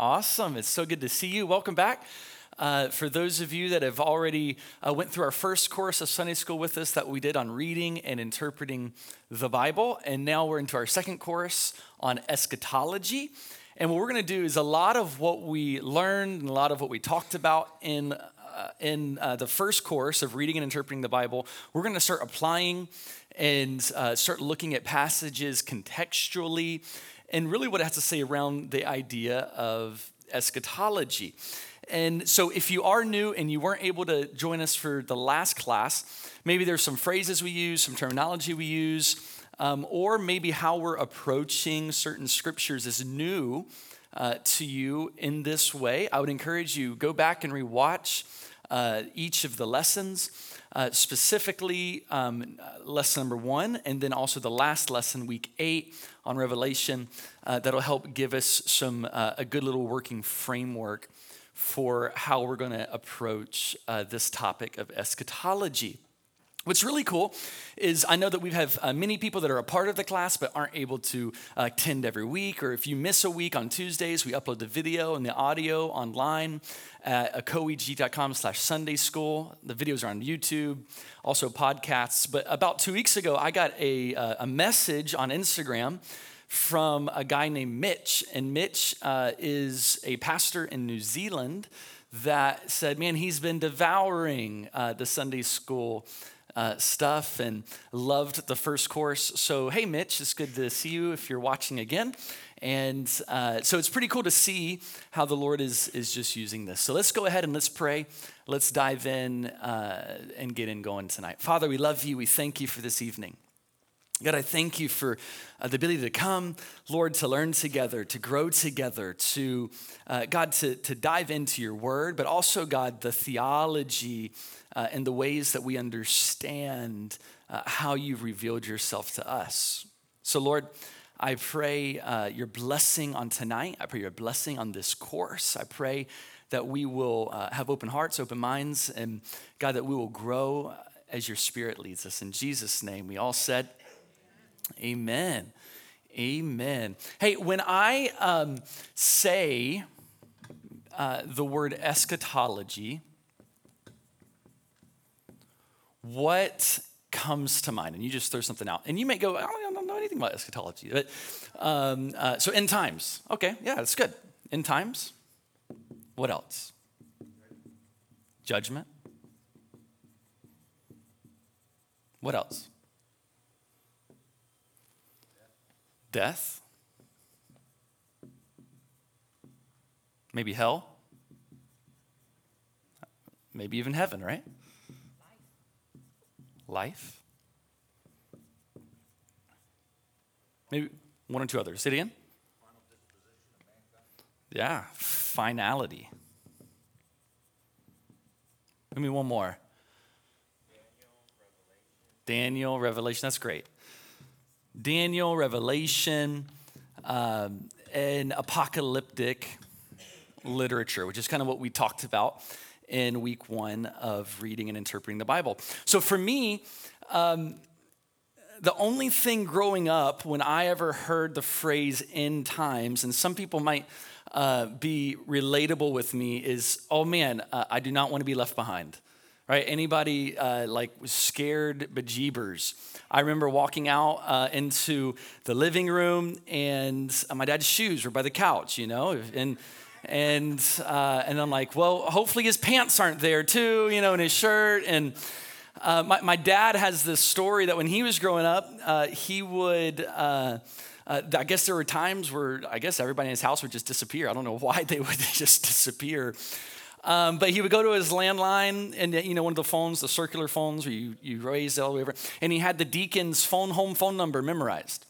Awesome. It's so good to see you. Welcome back. Uh, for those of you that have already uh, went through our first course of Sunday school with us that we did on reading and interpreting the Bible, and now we're into our second course on eschatology. And what we're going to do is a lot of what we learned and a lot of what we talked about in uh, in uh, the first course of reading and interpreting the Bible, we're going to start applying and uh, start looking at passages contextually and really what it has to say around the idea of eschatology. And so, if you are new and you weren't able to join us for the last class, maybe there's some phrases we use, some terminology we use, um, or maybe how we're approaching certain scriptures is new uh, to you in this way. I would encourage you go back and rewatch uh, each of the lessons. Uh, specifically, um, lesson number one, and then also the last lesson, week eight, on Revelation, uh, that'll help give us some uh, a good little working framework for how we're going to approach uh, this topic of eschatology. What's really cool is I know that we have uh, many people that are a part of the class but aren't able to uh, attend every week. Or if you miss a week on Tuesdays, we upload the video and the audio online at coeg.com slash Sunday School. The videos are on YouTube, also podcasts. But about two weeks ago, I got a, uh, a message on Instagram from a guy named Mitch. And Mitch uh, is a pastor in New Zealand that said, man, he's been devouring uh, the Sunday school uh, stuff and loved the first course. So, hey, Mitch, it's good to see you if you're watching again. And uh, so it's pretty cool to see how the Lord is, is just using this. So let's go ahead and let's pray. Let's dive in uh, and get in going tonight. Father, we love you. We thank you for this evening. God, I thank you for uh, the ability to come, Lord, to learn together, to grow together, to, uh, God, to, to dive into your word, but also, God, the theology uh, and the ways that we understand uh, how you've revealed yourself to us. So, Lord, I pray uh, your blessing on tonight. I pray your blessing on this course. I pray that we will uh, have open hearts, open minds, and God, that we will grow as your spirit leads us. In Jesus' name, we all said, Amen. Amen. Hey, when I um, say uh, the word eschatology, what comes to mind? And you just throw something out. And you may go, I don't, know anything about eschatology. But, um, uh, so, end times. Okay, yeah, that's good. End times. What else? Judgment. What else? death, maybe hell, maybe even heaven, right? Life. Maybe one or two others. Say it again. Yeah, finality. Give me one more. Daniel, Revelation. That's great. Daniel, Revelation, um, and apocalyptic literature, which is kind of what we talked about in week one of reading and interpreting the Bible. So for me, um, the only thing growing up when I ever heard the phrase end times, and some people might uh, be relatable with me, is oh man, uh, I do not want to be left behind right? Anybody uh, like scared bejeebers. I remember walking out uh, into the living room and uh, my dad's shoes were by the couch, you know, and and uh, and I'm like, well, hopefully his pants aren't there too, you know, and his shirt. And uh, my, my dad has this story that when he was growing up, uh, he would. Uh, I guess there were times where I guess everybody in his house would just disappear. I don't know why they would just disappear. Um, but he would go to his landline and, you know, one of the phones, the circular phones where you, you raise all the way over, and he had the deacon's phone, home phone number memorized.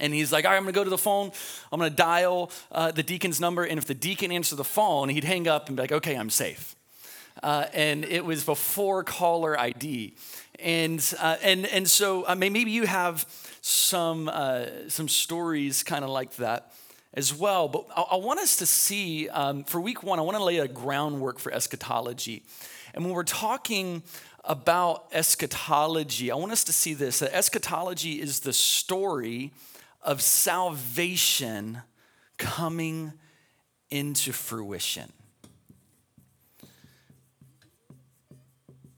And he's like, all right, I'm gonna go to the phone. I'm gonna dial uh, the deacon's number. And if the deacon answers the phone, he'd hang up and be like, okay, I'm safe. Uh, and it was before caller ID. And, uh, and, and so I mean, maybe you have some, uh, some stories kind of like that as well. But I, I want us to see, um, for week one, I want to lay a groundwork for eschatology. And when we're talking about eschatology, I want us to see this that eschatology is the story of salvation coming into fruition.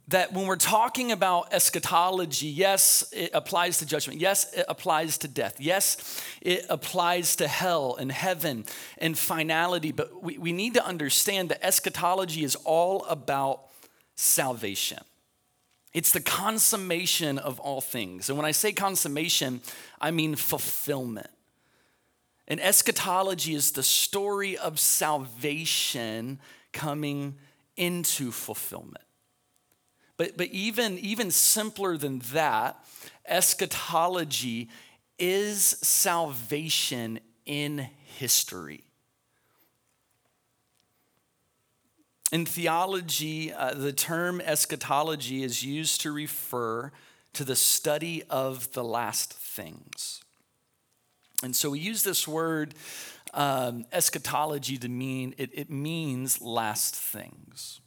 that when we're talking about eschatology, yes, it applies to judgment. Yes, it applies to death. Yes, it applies to hell and heaven and finality. But we, we need to understand that eschatology is all about salvation. It's the consummation of all things. And when I say consummation, I mean fulfillment. And eschatology is the story of salvation coming into fulfillment. But, but even, even simpler than that, eschatology is salvation in history. In theology, uh, the term eschatology is used to refer to the study of the last things. And so we use this word um, eschatology to mean, it, it means last things.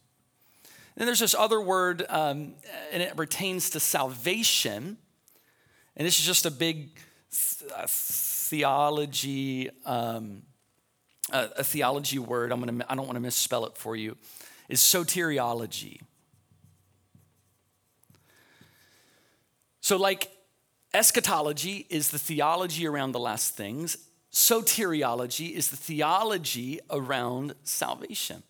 Then there's this other word, um, and it pertains to salvation. And this is just a big th- theology, um, a, a, theology word. I'm gonna, I don't want to misspell it for you. Is soteriology. So, like eschatology is the theology around the last things, soteriology is the theology around salvation.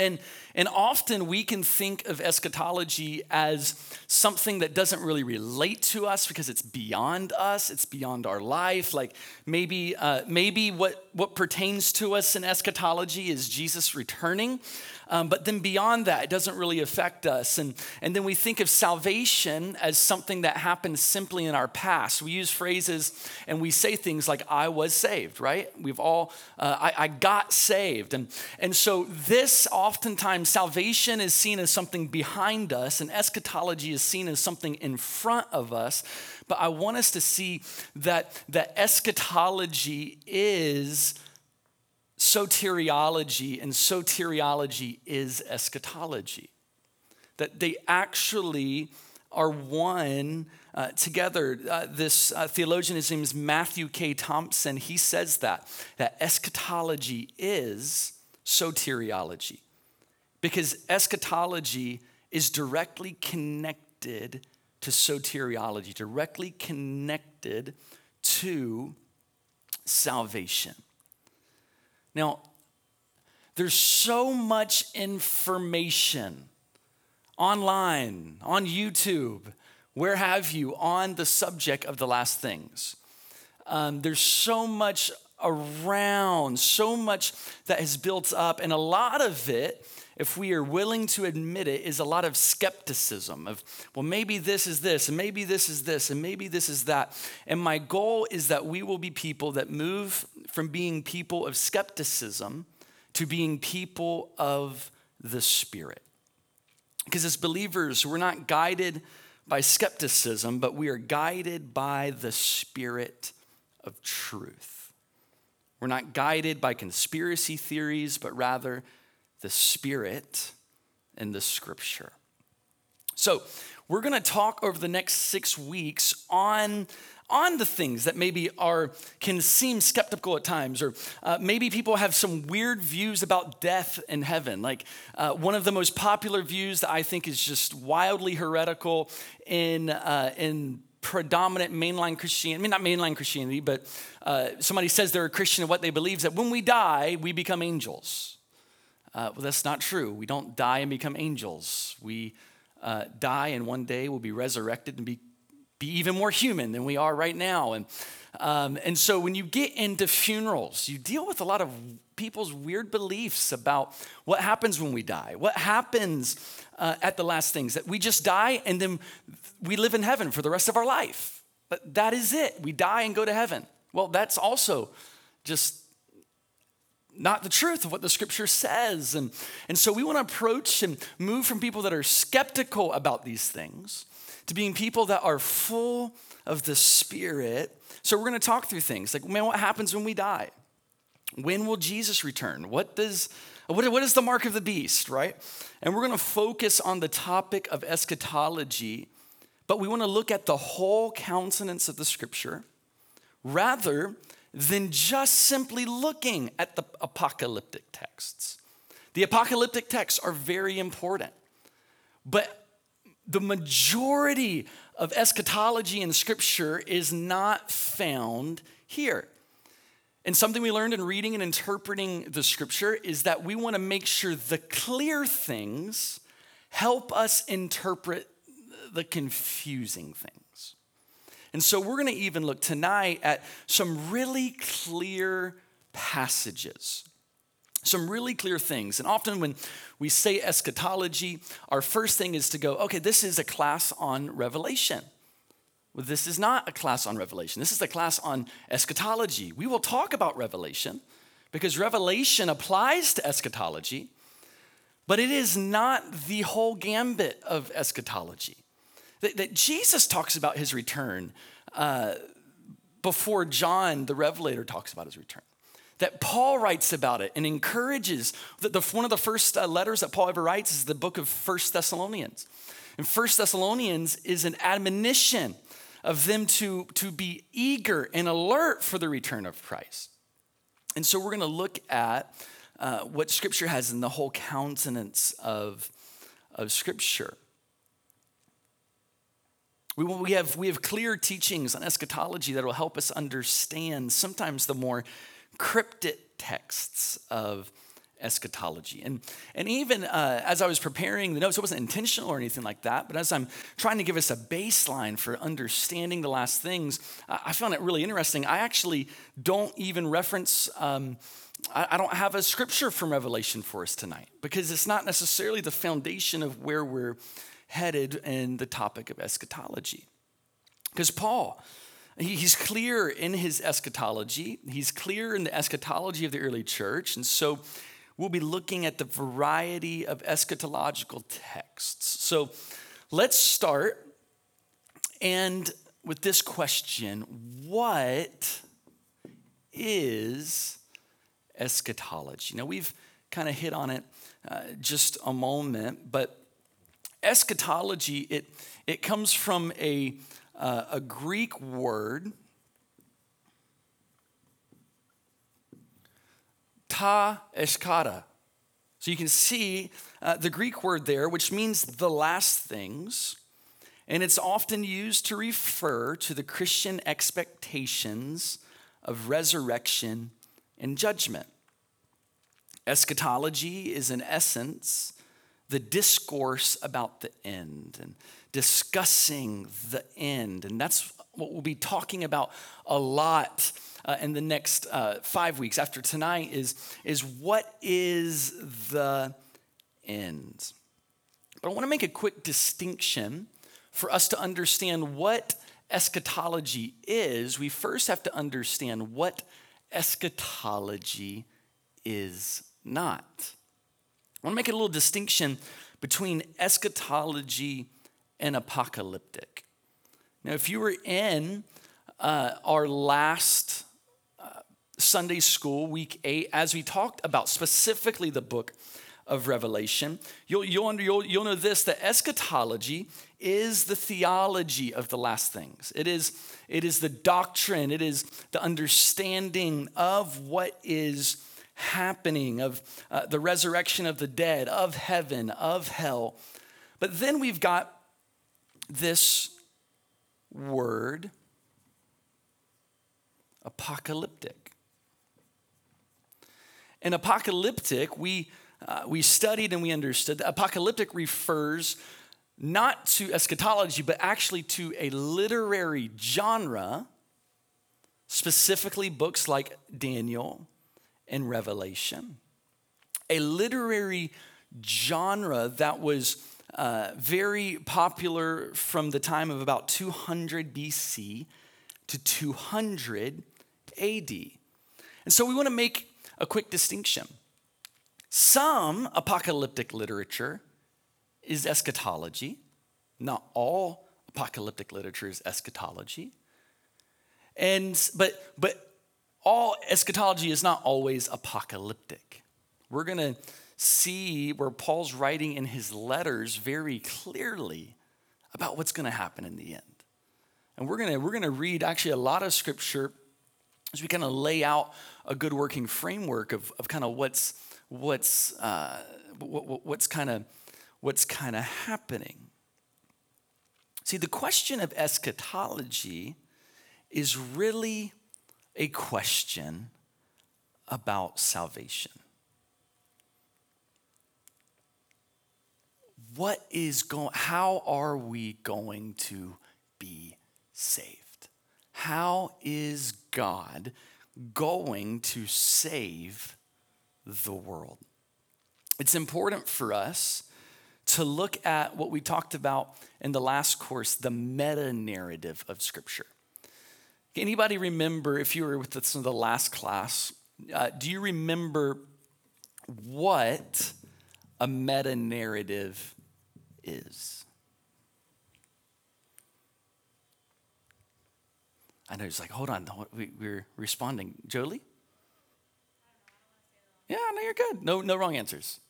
And, and often we can think of eschatology as something that doesn't really relate to us because it's beyond us, it's beyond our life. Like maybe, uh, maybe what, what pertains to us in eschatology is Jesus returning. Um, but then beyond that, it doesn't really affect us. And, and then we think of salvation as something that happens simply in our past. We use phrases and we say things like, I was saved, right? We've all, uh, I, I got saved. And, and so this oftentimes, salvation is seen as something behind us, and eschatology is seen as something in front of us. But I want us to see that, that eschatology is soteriology, and soteriology is eschatology. That they actually are one uh, together. Uh, this uh, theologian, his name is Matthew K. Thompson, he says that, that eschatology is soteriology. Because eschatology is directly connected to soteriology, directly connected to salvation. Now, there's so much information online, on YouTube, where have you, on the subject of the last things. Um, there's so much around, so much that has built up, and a lot of it if we are willing to admit it, is a lot of skepticism of, well, maybe this is this, and maybe this is this, and maybe this is that. And my goal is that we will be people that move from being people of skepticism to being people of the Spirit. Because as believers, we're not guided by skepticism, but we are guided by the Spirit of truth. We're not guided by conspiracy theories, but rather the Spirit and the Scripture. So, we're going to talk over the next six weeks on on the things that maybe are can seem skeptical at times or uh, maybe people have some weird views about death and heaven like uh, one of the most popular views that i think is just wildly heretical in uh, in predominant mainline christianity i mean not mainline christianity but uh, somebody says they're a christian and what they believe is that when we die we become angels uh, well, that's not true. We don't die and become angels. We uh, die and one day we'll be resurrected and be, be even more human than we are right now. And, um, and so when you get into funerals, you deal with a lot of people's weird beliefs about what happens when we die, what happens uh, at the last things, that we just die and then we live in heaven for the rest of our life. But that is it. We die and go to heaven. Well, that's also just not the truth of what the scripture says. And, and so we want to approach and move from people that are skeptical about these things to being people that are full of the Spirit. So we're going to talk through things like, man, what happens when we die? When will Jesus return? What does what, what is the mark of the beast, right? And we're going to focus on the topic of eschatology, but we want to look at the whole countenance of the scripture rather than just simply looking at the apocalyptic texts. The apocalyptic texts are very important, but the majority of eschatology in Scripture is not found here. And something we learned in reading and interpreting the Scripture is that we want to make sure the clear things help us interpret the confusing things. And so we're going to even look tonight at some really clear passages some really clear things. And often when we say eschatology, our first thing is to go, okay, this is a class on Revelation. Well, this is not a class on Revelation. This is a class on eschatology. We will talk about Revelation because Revelation applies to eschatology, but it is not the whole gambit of eschatology. That, that Jesus talks about his return uh, before John, the Revelator, talks about his return that Paul writes about it and encourages. The, the one of the first uh, letters that Paul ever writes is the book of First Thessalonians. And First Thessalonians is an admonition of them to, to be eager and alert for the return of Christ. And so we're going to look at uh, what Scripture has in the whole countenance of, of Scripture. We, we, have, we have clear teachings on eschatology that will help us understand sometimes the more cryptic texts of eschatology. And, and even uh, as I was preparing the notes, it wasn't intentional or anything like that, but as I'm trying to give us a baseline for understanding the last things, I found it really interesting. I actually don't even reference, um, I, I don't have a scripture from Revelation for us tonight because it's not necessarily the foundation of where we're headed in the topic of eschatology. Because Paul, He's clear in his eschatology. He's clear in the eschatology of the early church. And so we'll be looking at the variety of eschatological texts. So let's start and with this question What is eschatology? Now, we've kind of hit on it uh, just a moment, but eschatology, it, it comes from a uh, a Greek word, ta eschata. So you can see uh, the Greek word there, which means the last things, and it's often used to refer to the Christian expectations of resurrection and judgment. Eschatology is, in essence, the discourse about the end. And discussing the end. And that's what we'll be talking about a lot uh, in the next uh, five weeks after tonight is, is what is the end? But I want to make a quick distinction for us to understand what eschatology is. We first have to understand what eschatology is not. I want to make a little distinction between eschatology and apocalyptic. Now, if you were in uh, our last uh, Sunday school, week eight, as we talked about specifically the book of Revelation, you'll, you'll, you'll, you'll know this that eschatology is the theology of the last things. It is, it is the doctrine, it is the understanding of what is happening, of uh, the resurrection of the dead, of heaven, of hell. But then we've got this word apocalyptic. And apocalyptic, we, uh, we studied and we understood apocalyptic refers not to eschatology, but actually to a literary genre, specifically books like Daniel and Revelation. A literary genre that was uh, very popular from the time of about 200 BC to 200 AD. And so we want to make a quick distinction. Some apocalyptic literature is eschatology. Not all apocalyptic literature is eschatology. And but but all eschatology is not always apocalyptic. We're going to see where Paul's writing in his letters very clearly about what's going to happen in the end. And we're going to we're going to read actually a lot of scripture as we kind of lay out a good working framework of, of kind of what's what's uh, what, what's kind of what's kind of happening. See, the question of eschatology is really a question about salvation. What is going how are we going to be saved? How is God going to save the world? It's important for us to look at what we talked about in the last course, the meta narrative of Scripture. Anybody remember, if you were with us in the last class, uh, do you remember what a meta narrative is? I know he's like, hold on, we, we're responding. Jolie? Yeah, no, you're good. No, no wrong answers.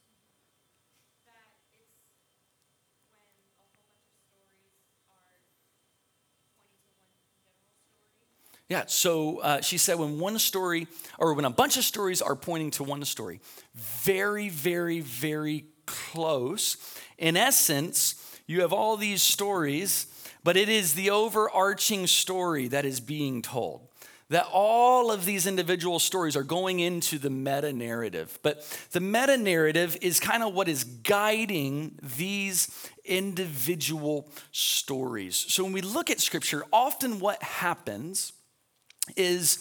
Yeah, so uh, she said when one story, or when a bunch of stories are pointing to one story, very, very, very close. In essence, you have all these stories, but it is the overarching story that is being told. That all of these individual stories are going into the meta narrative. But the meta narrative is kind of what is guiding these individual stories. So when we look at scripture, often what happens is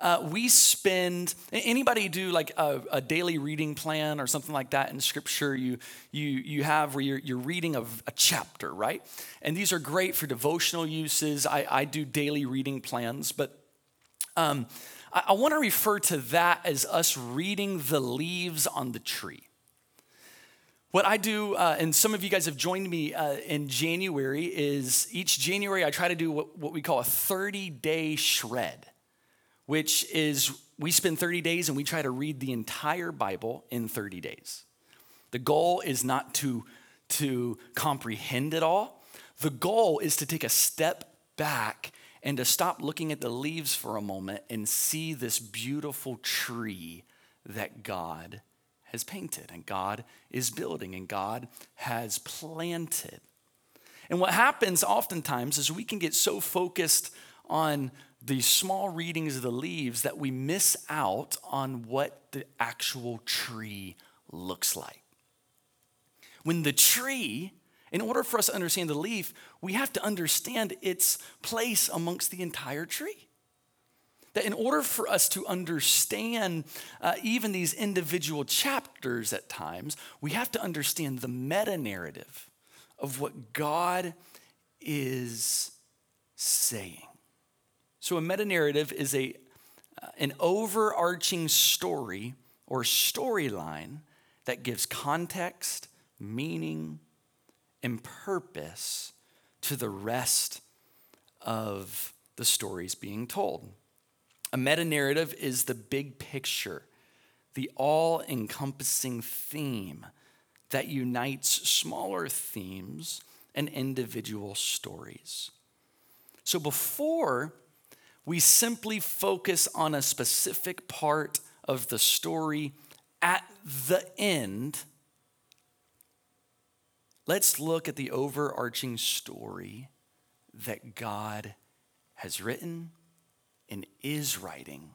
uh, we spend anybody do like a, a, daily reading plan or something like that in scripture you you you have where you're, you're reading a, a chapter right? And these are great for devotional uses. I, I do daily reading plans but um, i, I want to refer to that as us reading the leaves on the tree. What I do, uh, and some of you guys have joined me uh, in January, is each January I try to do what, what we call a 30 day shred which is we spend 30 days and we try to read the entire Bible in 30 days. The goal is not to, to comprehend it all, the goal is to take a step back and to stop looking at the leaves for a moment and see this beautiful tree that God has painted and God is building and God has planted. And what happens oftentimes is we can get so focused on these small readings of the leaves that we miss out on what the actual tree looks like. When the tree, in order for us to understand the leaf, we have to understand its place amongst the entire tree. That in order for us to understand uh, even these individual chapters at times, we have to understand the meta narrative of what God is saying. So, a meta narrative is a, uh, an overarching story or storyline that gives context, meaning, and purpose to the rest of the stories being told. A meta narrative is the big picture, the all encompassing theme that unites smaller themes and individual stories. So before we simply focus on a specific part of the story at the end. Let's look at the overarching story that God has written and is writing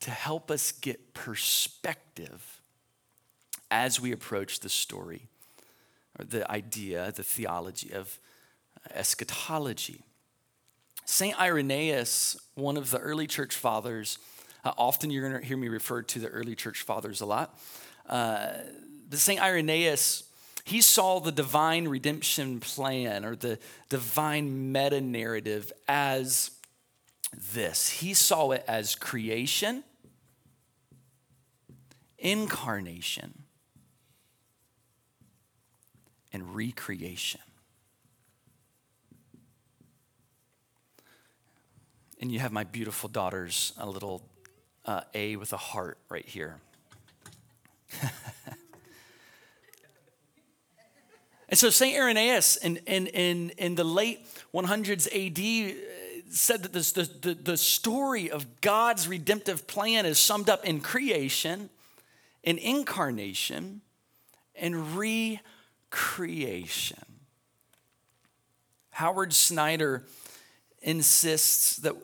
to help us get perspective as we approach the story or the idea, the theology of eschatology. St. Irenaeus, one of the early church fathers, uh, often you're going to hear me refer to the early church fathers a lot. Uh, the St. Irenaeus, he saw the divine redemption plan or the divine meta narrative as this. He saw it as creation, incarnation, and recreation. And you have my beautiful daughter's a little uh, A with a heart right here. and so St. Irenaeus in, in, in, in the late 100s AD, said that this, the, the, the story of God's redemptive plan is summed up in creation, in incarnation, and recreation. Howard Snyder insists that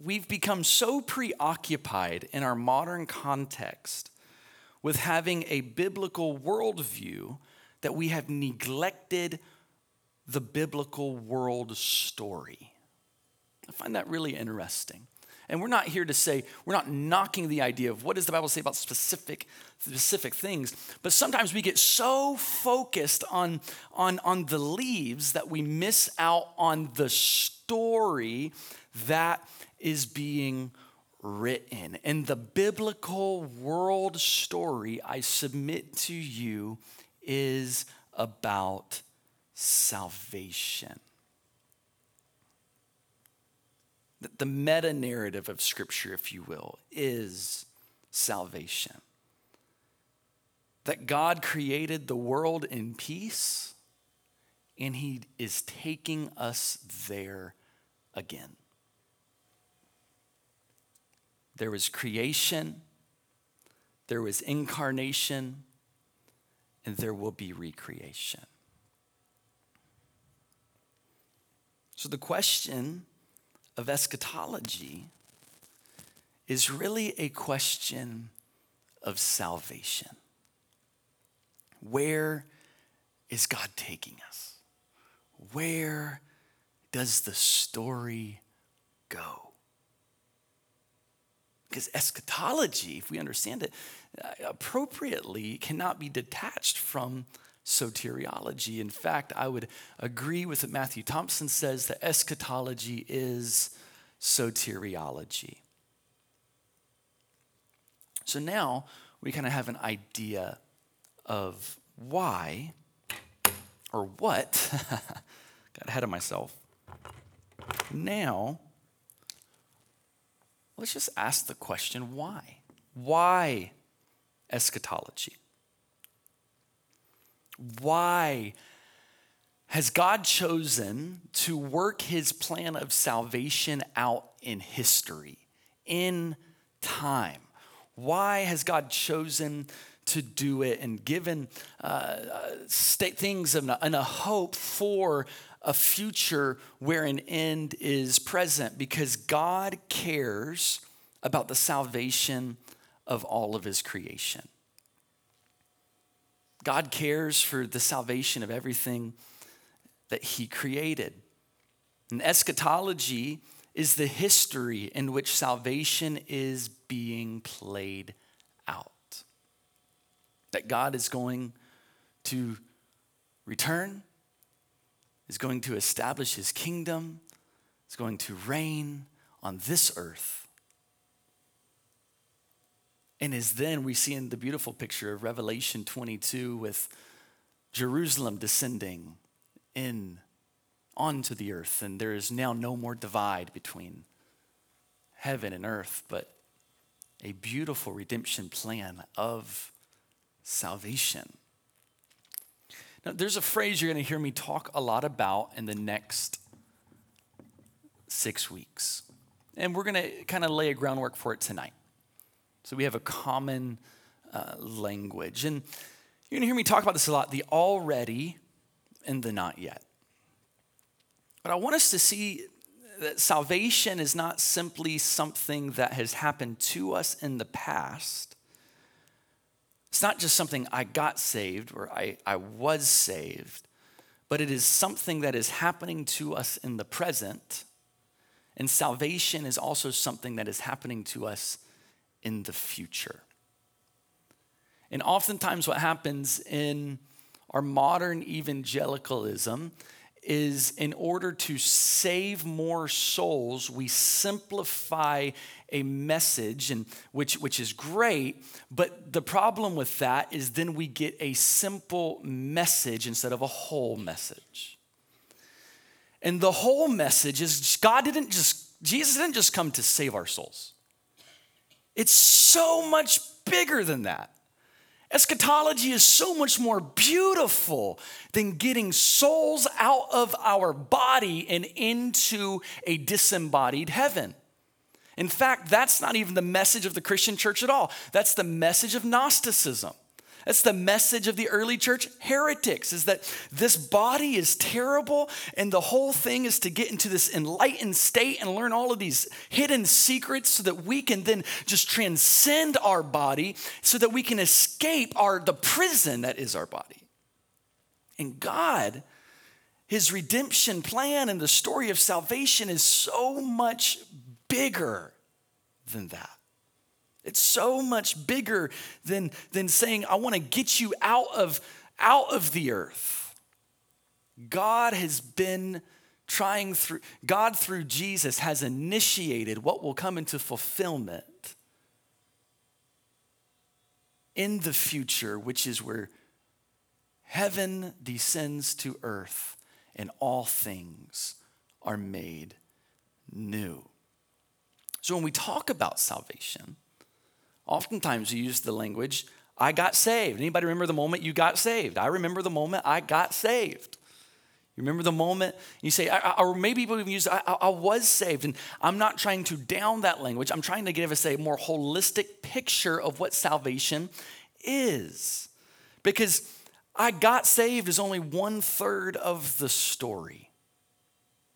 we've become so preoccupied in our modern context with having a biblical worldview that we have neglected the biblical world story. I find that really interesting. And we're not here to say, we're not knocking the idea of what does the Bible say about specific, specific things, but sometimes we get so focused on, on, on the leaves that we miss out on the that is being written. And the biblical world story, I submit to you, is about salvation. That the meta narrative of Scripture, if you will, is salvation. That God created the world in peace, and He is taking us there again. There was creation, there was incarnation, and there will be recreation. So the question of eschatology is really a question of salvation. Where is God taking us? Where does the story go? Because eschatology, if we understand it uh, appropriately, cannot be detached from soteriology. In fact, I would agree with what Matthew Thompson says that eschatology is soteriology. So now we kind of have an idea of why or what. Got ahead of myself. Now, let's just ask the question why? Why eschatology? Why has God chosen to work his plan of salvation out in history, in time? Why has God chosen to do it and given uh, uh state things and a, and a hope for a future where an end is present? Because God cares about the salvation of all of his creation. God cares for the salvation of everything that He created. And eschatology is the history in which salvation is being played out. That God is going to return, is going to establish His kingdom, is going to reign on this earth and is then we see in the beautiful picture of Revelation 22 with Jerusalem descending in onto the earth, and there is now no more divide between heaven and earth, but a beautiful redemption plan of salvation. Now, there's a phrase you're going to hear me talk a lot about in the next six weeks. And we're going to kind of lay a groundwork for it tonight. So we have a common uh, language. And you're going to hear me talk about this a lot the already and the not yet. But I want us to see that salvation is not simply something that has happened to us in the past. It's not just something I got saved or I, I was saved, but it is something that is happening to us in the present. And salvation is also something that is happening to us in the future. And oftentimes, what happens in our modern evangelicalism is in order to save more souls, we simplify a message, and which, which is great. But the problem with that is then we get a simple message instead of a whole message. And the whole message is God didn't just, Jesus didn't just come to save our souls. It's so much bigger than that. Eschatology is so much more beautiful than getting souls out of our body and into a disembodied heaven. In fact, that's not even the message of the Christian church at all. That's the message of Gnosticism. That's the message of the early church heretics is that this body is terrible and the whole thing is to get into this enlightened state and learn all of these hidden secrets so that we can then just transcend our body so that we can escape our the prison that is our body. And God his redemption plan and the story of salvation is so much bigger than that. It's so much bigger than, than saying, I want to get you out of, out of the earth. God has been trying through, God through Jesus has initiated what will come into fulfillment in the future, which is where heaven descends to earth and all things are made new. So when we talk about salvation, Oftentimes we use the language, I got saved. Anybody remember the moment you got saved? I remember the moment I got saved. You remember the moment you say, I, I, or maybe people even use, I, I, was saved. And I'm not trying to down that language. I'm trying to give us a more holistic picture of what salvation is. Because I got saved is only one third of the story.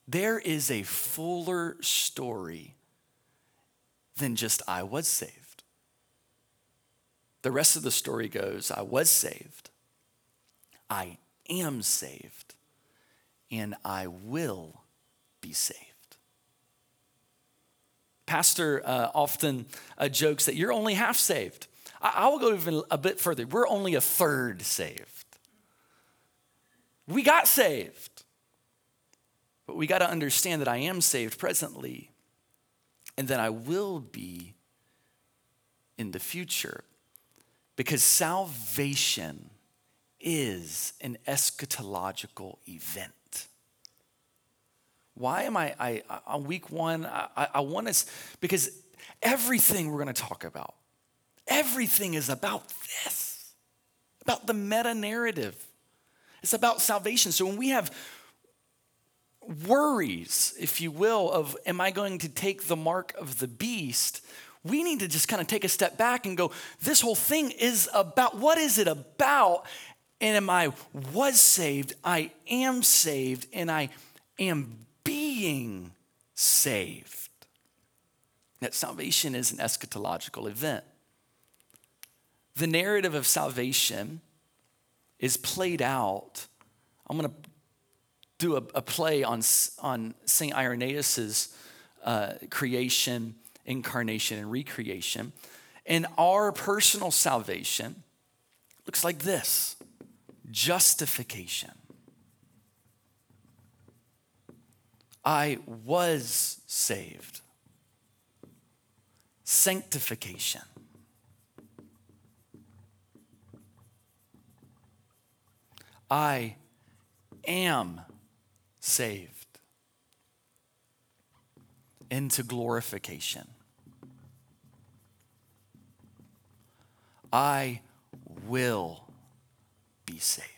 There is a fuller story than just I was saved. The rest of the story goes I was saved, I am saved, and I will be saved. Pastor uh, often uh, jokes that you're only half saved. I, I will go even a bit further. We're only a third saved. We got saved, but we got to understand that I am saved presently and that I will be in the future. Because salvation is an eschatological event. Why am I, I on week one? I, I want us, because everything we're going to talk about, everything is about this, about the meta narrative. It's about salvation. So when we have worries, if you will, of am I going to take the mark of the beast? We need to just kind of take a step back and go, this whole thing is about what is it about? And am I was saved? I am saved, and I am being saved. That salvation is an eschatological event. The narrative of salvation is played out. I'm going to do a, a play on, on St. Irenaeus's uh, creation incarnation and recreation. And our personal salvation looks like this justification. I was saved. Sanctification. I am saved into glorification. I will be saved.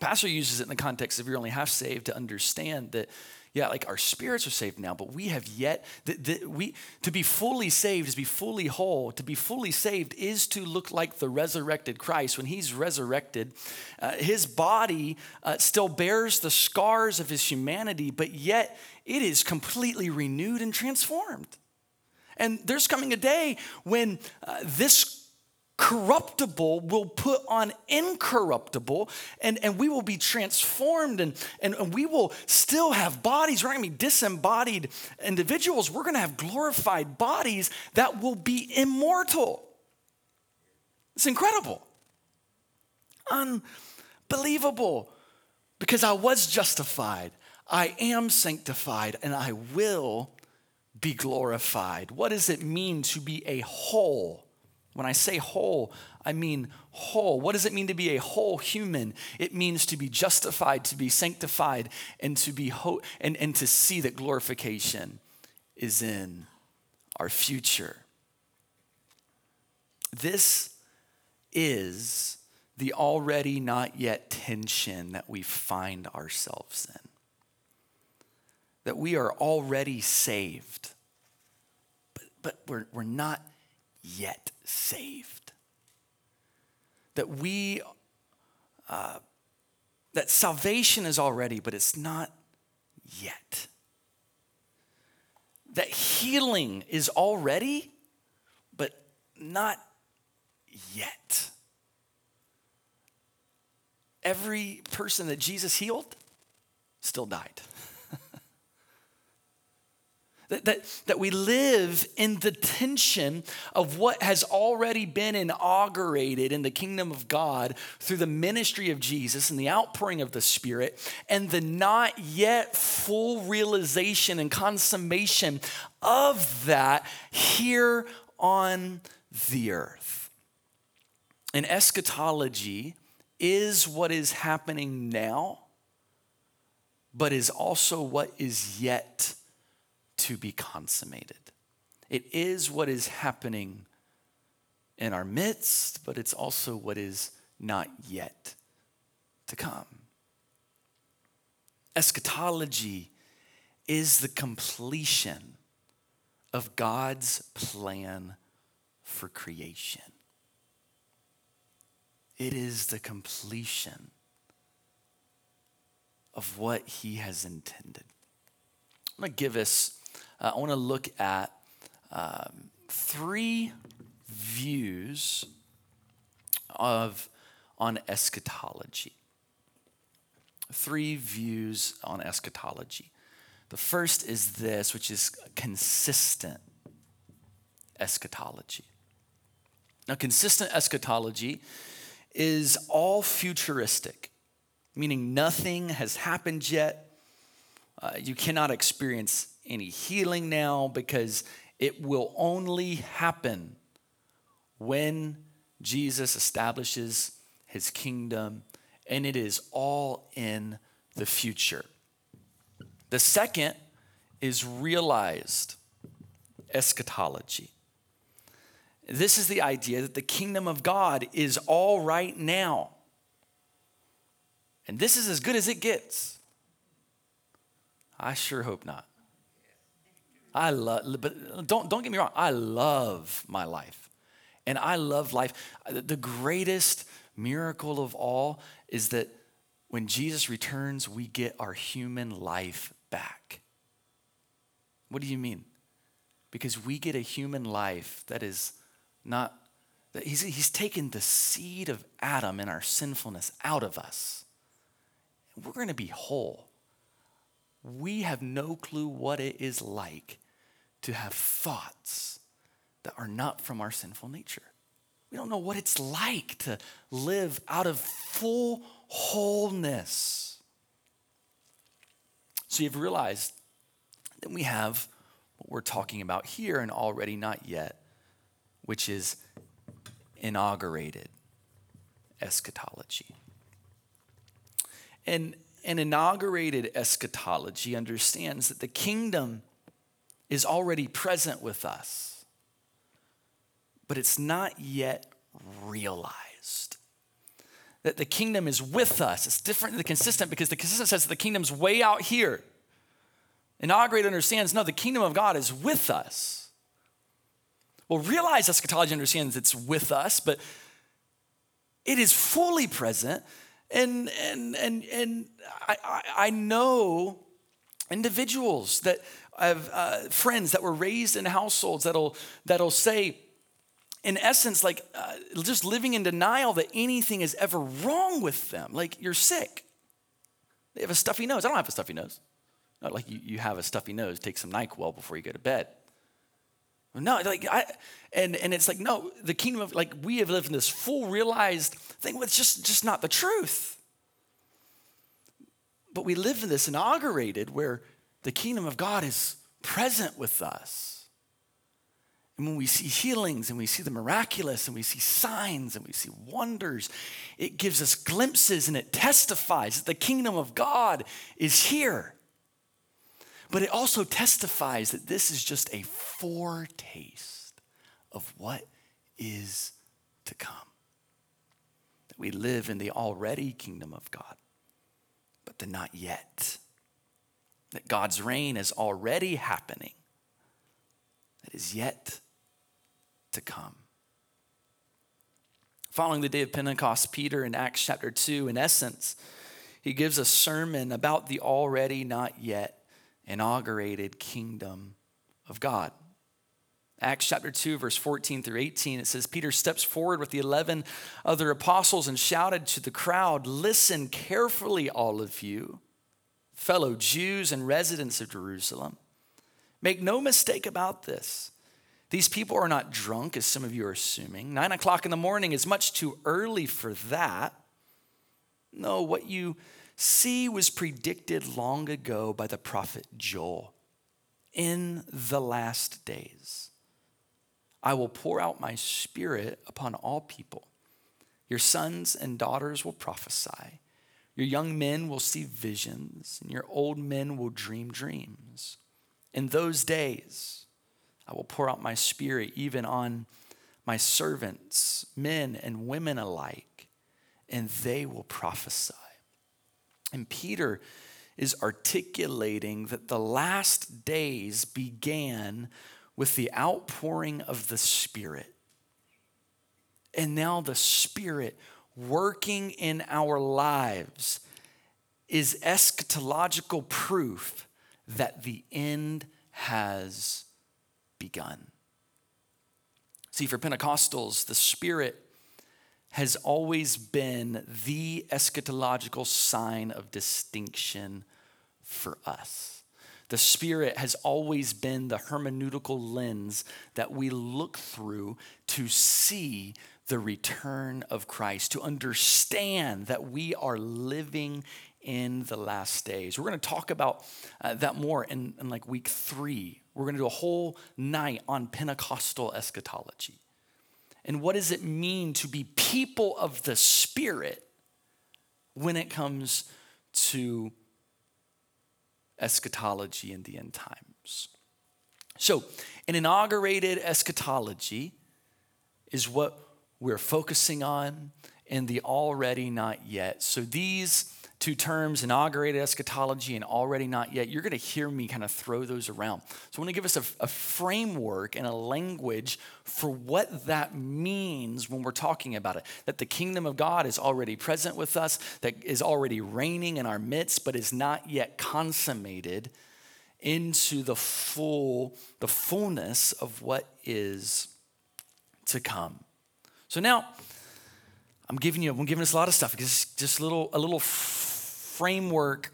Pastor uses it in the context of you're only half saved to understand that, yeah, like our spirits are saved now, but we have yet, that, that we, to be fully saved is to be fully whole. To be fully saved is to look like the resurrected Christ. When he's resurrected, uh, his body uh, still bears the scars of his humanity, but yet it is completely renewed and transformed. And there's coming a day when uh, this corruptible will put on incorruptible and, and we will be transformed and, and, and we will still have bodies. We're not going to be disembodied individuals. We're going to have glorified bodies that will be immortal. It's incredible. Unbelievable. Because I was justified, I am sanctified, and I will be glorified. What does it mean to be a whole? When I say whole, I mean whole. What does it mean to be a whole human? It means to be justified, to be sanctified, and to be ho- and, and to see that glorification is in our future. This is the already not yet tension that we find ourselves in. That we are already saved, but, but we're, we're not yet saved. That we, uh, that salvation is already, but it's not yet. That healing is already, but not yet. Every person that Jesus healed still died. That, that, that we live in the tension of what has already been inaugurated in the kingdom of God through the ministry of Jesus and the outpouring of the Spirit, and the not yet full realization and consummation of that here on the earth. And eschatology is what is happening now, but is also what is yet to be consummated. It is what is happening in our midst, but it's also what is not yet to come. Eschatology is the completion of God's plan for creation. It is the completion of what he has intended. I'm going to give us, uh, I want to look at um, three views of on eschatology. Three views on eschatology. The first is this, which is consistent eschatology. Now, consistent eschatology is all futuristic, meaning nothing has happened yet. Uh, you cannot experience any healing now because it will only happen when Jesus establishes his kingdom, and it is all in the future. The second is realized eschatology. This is the idea that the kingdom of God is all right now. And this is as good as it gets. I sure hope not. I love, but don't, don't get me wrong, I love my life. And I love life. Uh, the greatest miracle of all is that when Jesus returns, we get our human life back. What do you mean? Because we get a human life that is not that he's, he's taken the seed of Adam and our sinfulness out of us. We're going to be whole. We have no clue what it is like to have thoughts that are not from our sinful nature. We don't know what it's like to live out of full wholeness. So you've realized that we have what we're talking about here and already not yet which is inaugurated eschatology. And an inaugurated eschatology understands that the kingdom is already present with us, but it's not yet realized. That the kingdom is with us. It's different than the consistent because the consistent says that the kingdom's way out here. Inaugurated understands no, the kingdom of God is with us. Well, realize eschatology understands it's with us, but it is fully present. And, and, and, and I, I know individuals that have uh, friends that were raised in households that'll, that'll say, in essence, like uh, just living in denial that anything is ever wrong with them. Like you're sick. They have a stuffy nose. I don't have a stuffy nose. Not like you, you have a stuffy nose. Take some NyQuil before you go to bed. No, like I, and and it's like no, the kingdom of like we have lived in this full realized thing. Well, it's just just not the truth. But we live in this inaugurated where the kingdom of God is present with us. And when we see healings and we see the miraculous and we see signs and we see wonders, it gives us glimpses and it testifies that the kingdom of God is here. But it also testifies that this is just a foretaste of what is to come. That We live in the already kingdom of God, but the not yet. That God's reign is already happening, that is yet to come. Following the day of Pentecost, Peter in Acts chapter 2, in essence, he gives a sermon about the already not yet inaugurated kingdom of God. Acts chapter 2, verse 14 through 18, it says, Peter steps forward with the 11 other apostles and shouted to the crowd, Listen carefully, all of you, fellow Jews and residents of Jerusalem. Make no mistake about this. These people are not drunk, as some of you are assuming. Nine o'clock in the morning is much too early for that. No, what you see was predicted long ago by the prophet Joel. In the last days, I will pour out my spirit upon all people. Your sons and daughters will prophesy. Your young men will see visions, and your old men will dream dreams. In those days, I will pour out my spirit even on my servants, men and women alike, and they will prophesy. And Peter is articulating that the last days began with the outpouring of the Spirit. And now the Spirit working in our lives is eschatological proof that the end has begun. See, for Pentecostals, the Spirit has always been the eschatological sign of distinction for us. The Spirit has always been the hermeneutical lens that we look through to see the return of Christ, to understand that we are living in the last days. We're going to talk about uh, that more in, in like week three. We're going to do a whole night on Pentecostal eschatology. And what does it mean to be people of the Spirit when it comes to eschatology in the end times? So, an inaugurated eschatology is what we're focusing on in the already not yet. So, these two terms, inaugurated eschatology and already not yet, you're going to hear me kind of throw those around. So I want to give us a, a, framework and a language for what that means when we're talking about it. That the kingdom of God is already present with us, that is already reigning in our midst, but is not yet consummated into the full, the fullness of what is to come. So now, I'm giving you, I'm giving us a lot of stuff. Just, just a little, a little framework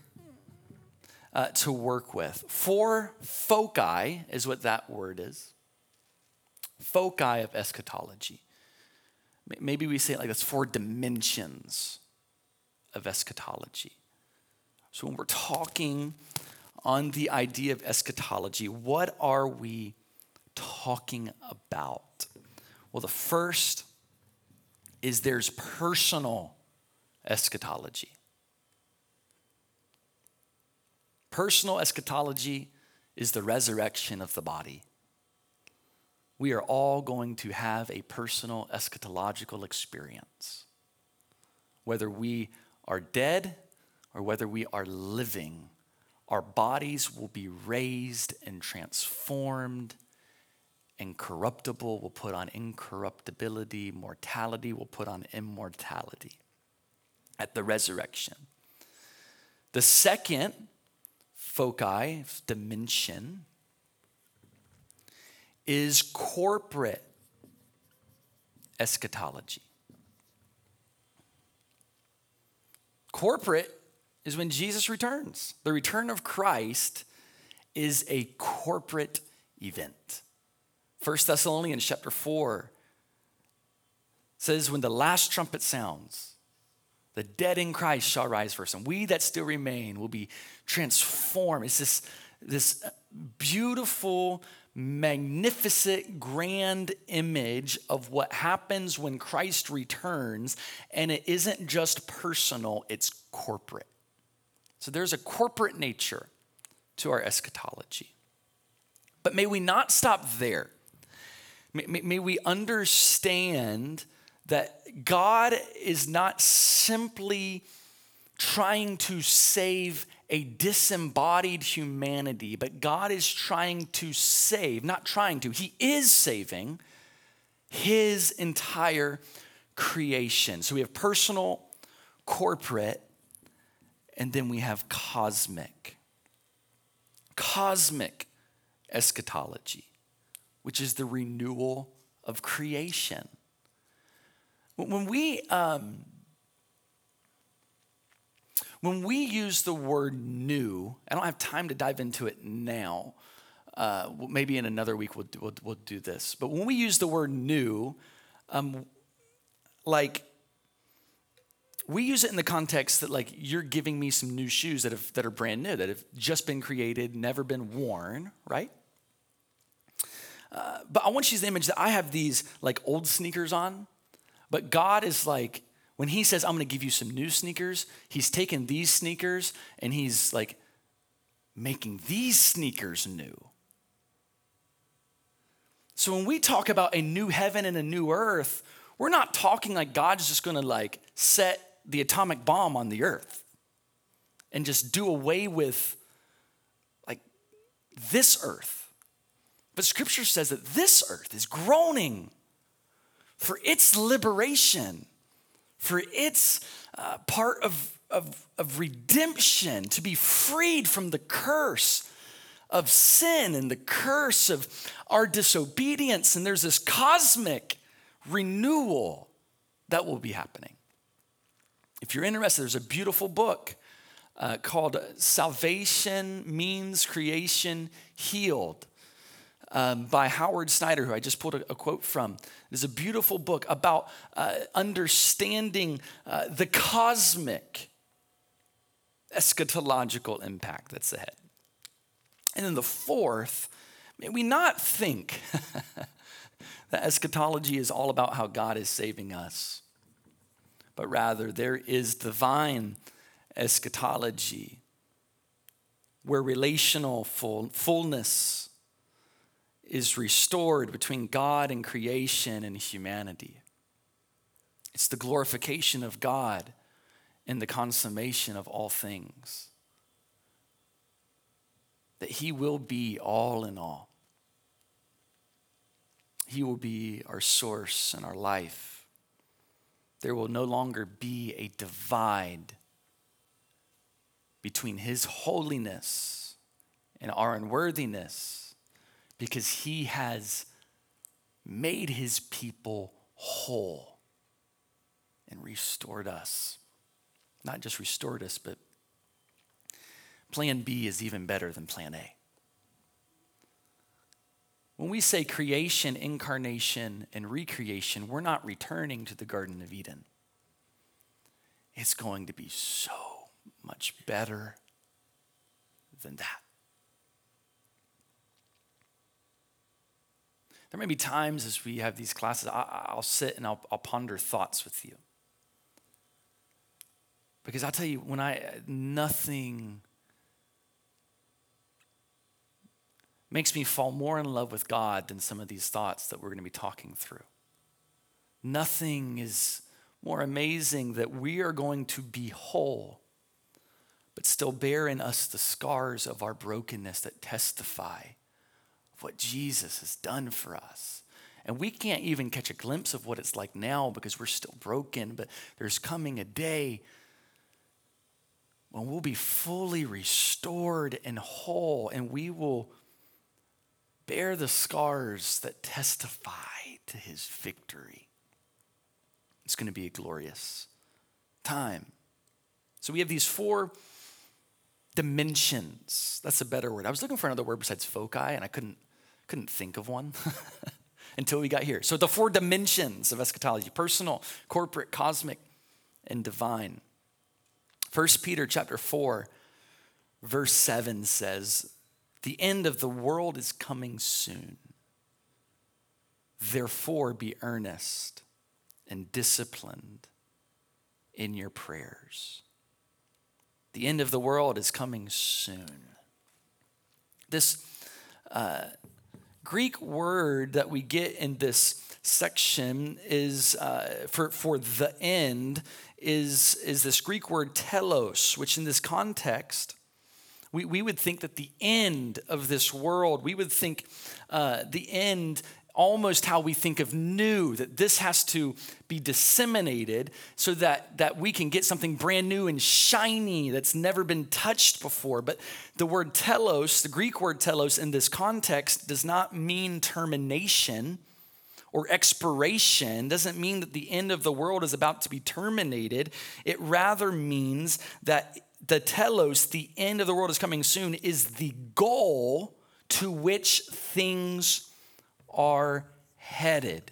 uh, to work with. Four foci is what that word is. Foci of eschatology. Maybe we say it like that's four dimensions of eschatology. So when we're talking on the idea of eschatology, what are we talking about? Well, the first is there's personal eschatology. Personal eschatology is the resurrection of the body. We are all going to have a personal eschatological experience. Whether we are dead or whether we are living, our bodies will be raised and transformed, and corruptible will put on incorruptibility, mortality will put on immortality at the resurrection. The second foci, dimension, is corporate eschatology. Corporate is when Jesus returns. The return of Christ is a corporate event. 1 Thessalonians chapter 4 says, When the last trumpet sounds, the dead in Christ shall rise first, and we that still remain will be transformed. It's this, this beautiful, magnificent, grand image of what happens when Christ returns, and it isn't just personal, it's corporate. So there's a corporate nature to our eschatology. But may we not stop there. May, may, we understand that God is not simply trying to save a disembodied humanity, but God is trying to save, not trying to, He is saving His entire creation. So we have personal, corporate, and then we have cosmic. Cosmic eschatology, which is the renewal of creation. When we um, when we use the word new, I don't have time to dive into it now. Uh, maybe in another week we'll, we'll, we'll, do this. But when we use the word new, um, like we use it in the context that like you're giving me some new shoes that have that are brand new that have just been created never been worn right uh, but i want you to image that i have these like old sneakers on but god is like when he says i'm going to give you some new sneakers he's taken these sneakers and he's like making these sneakers new so when we talk about a new heaven and a new earth we're not talking like god's just going to like set the atomic bomb on the earth and just do away with like this earth. But scripture says that this earth is groaning for its liberation, for its uh, part of, of, of redemption, to be freed from the curse of sin and the curse of our disobedience. And there's this cosmic renewal that will be happening. If you're interested, there's a beautiful book uh, called Salvation Means Creation Healed um, by Howard Snyder, who I just pulled a, a quote from. It's a beautiful book about uh, understanding uh, the cosmic eschatological impact that's ahead. And then the fourth, may we not think that eschatology is all about how God is saving us but rather there is divine eschatology where relational full, fullness is restored between God and creation and humanity. It's the glorification of God and the consummation of all things. That He will be all in all. He will be our source and our life there will no longer be a divide between his holiness and our unworthiness because he has made his people whole and restored us. Not just restored us, but plan B is even better than plan A. When we say creation, incarnation, and recreation, we're not returning to the Garden of Eden. It's going to be so much better than that. There may be times as we have these classes, I'll sit and I'll, I'll ponder thoughts with you. Because I'll tell you, when I, nothing makes me fall more in love with God than some of these thoughts that we're going to be talking through. Nothing is more amazing that we are going to be whole, but still bear in us the scars of our brokenness that testify of what Jesus has done for us. And we can't even catch a glimpse of what it's like now because we're still broken, but there's coming a day when we'll be fully restored and whole, and we will bear the scars that testify to his victory. It's going to be a glorious time. So we have these four dimensions. That's a better word. I was looking for another word besides foci, and I couldn't, couldn't think of one until we got here. So the four dimensions of eschatology personal, corporate, cosmic, and divine. 1 Peter chapter 4, verse 7 says, the end of the world is coming soon. Therefore, be earnest and disciplined in your prayers. The end of the world is coming soon. This uh, Greek word that we get in this section is uh, for, for the end is, is this Greek word telos, which in this context, we, we would think that the end of this world, we would think uh, the end almost how we think of new, that this has to be disseminated so that, that we can get something brand new and shiny that's never been touched before. But the word telos, the Greek word telos in this context, does not mean termination or expiration doesn't mean that the end of the world is about to be terminated. It rather means that the telos, the end of the world is coming soon, is the goal to which things are headed.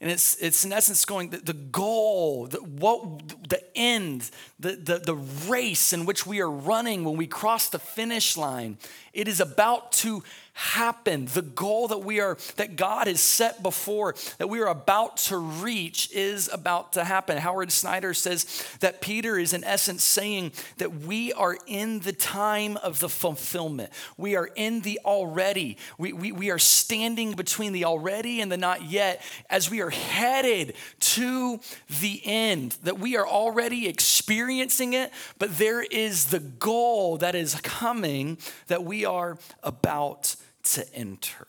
And it's, it's in essence going the, the goal, the, what, the end, the, the, the race in which we are running when we cross the finish line. It is about to happen. The goal that we are, that God has set before, that we are about to reach, is about to happen. Howard Snyder says that Peter is, in essence, saying that we are in the time of the fulfillment. We are in the already. We, we, we are standing between the already and the not yet as we are headed to the end, that we are already experiencing it, but there is the goal that is coming that we are about to enter.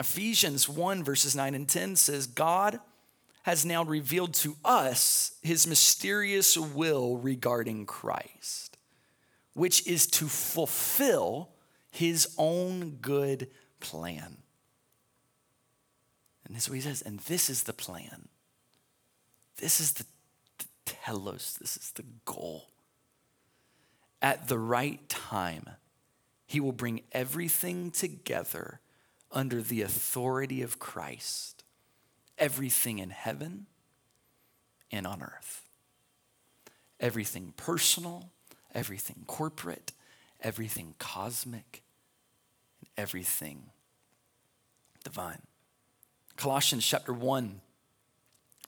Ephesians 1, verses 9 and 10 says, God has now revealed to us his mysterious will regarding Christ, which is to fulfill his own good plan. And this is what he says, and this is the plan. This is the, the telos, this is the goal. At the right time, he will bring everything together under the authority of Christ, everything in heaven and on earth. Everything personal, everything corporate, everything cosmic, and everything divine. Colossians chapter 1,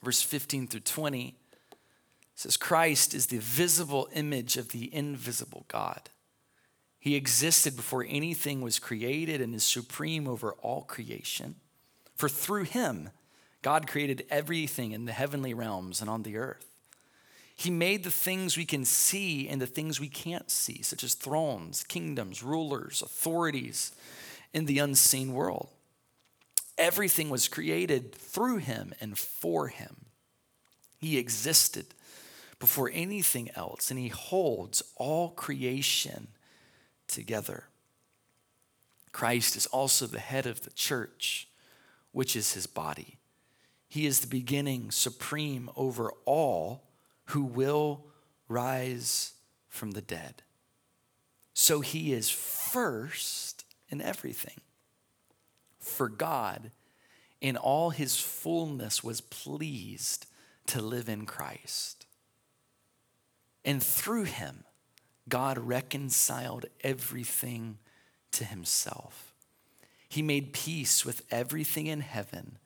verse 15 through 20 says, Christ is the visible image of the invisible God he existed before anything was created and is supreme over all creation. For through him, God created everything in the heavenly realms and on the earth. He made the things we can see and the things we can't see, such as thrones, kingdoms, rulers, authorities in the unseen world. Everything was created through him and for him. He existed before anything else, and he holds all creation together. Christ is also the head of the church, which is his body. He is the beginning, supreme over all who will rise from the dead. So he is first in everything. For God, in all his fullness, was pleased to live in Christ. And through him, God reconciled everything to himself. He made peace with everything in heaven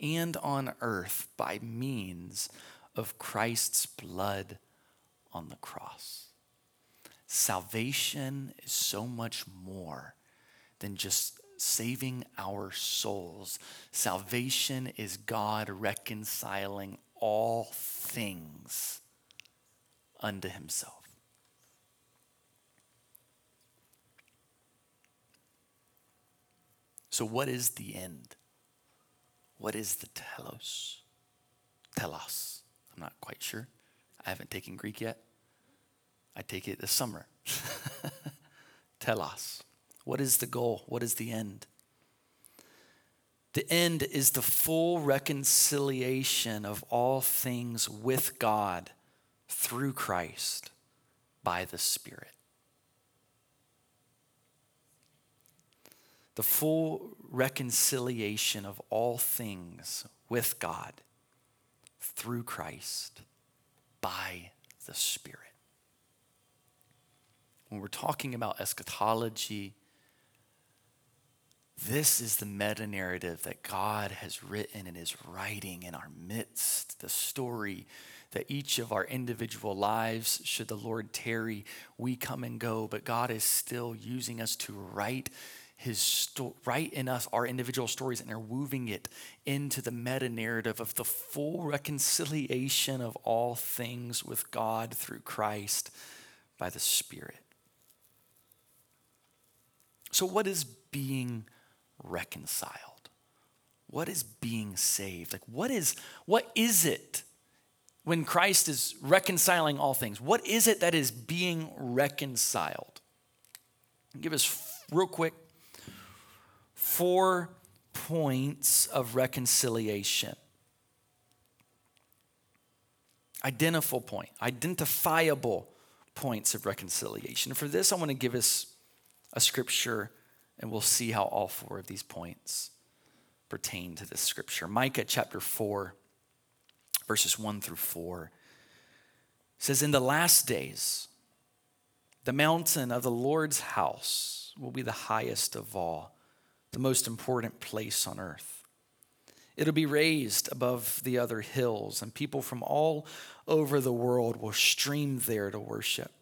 and on earth by means of Christ's blood on the cross. Salvation is so much more than just saving our souls. Salvation is God reconciling all things unto himself. So, what is the end? What is the telos? Telos. I'm not quite sure. I haven't taken Greek yet. I take it this summer. telos. What is the goal? What is the end? The end is the full reconciliation of all things with God through Christ by the Spirit. The full reconciliation of all things with God through Christ by the Spirit. When we're talking about eschatology, this is the meta narrative that God has written and is writing in our midst, the story that each of our individual lives, should the Lord tarry, we come and go, but God is still using us to write his sto- write in us our individual stories and are weaving it into the meta narrative of the full reconciliation of all things with God through Christ by the Spirit. So, what is being reconciled? What is being saved? Like, what is, what is it when Christ is reconciling all things? What is it that is being reconciled? Give us real quick four points of reconciliation. Identifiable point, identifiable points of reconciliation. For this, I want to give us a scripture, and we'll see how all four of these points pertain to this scripture. Micah chapter 4 verses 1 through 4 says, In the last days, the mountain of the Lord's house will be the highest of all, the most important place on earth. It'll be raised above the other hills, and people from all over the world will stream there to worship.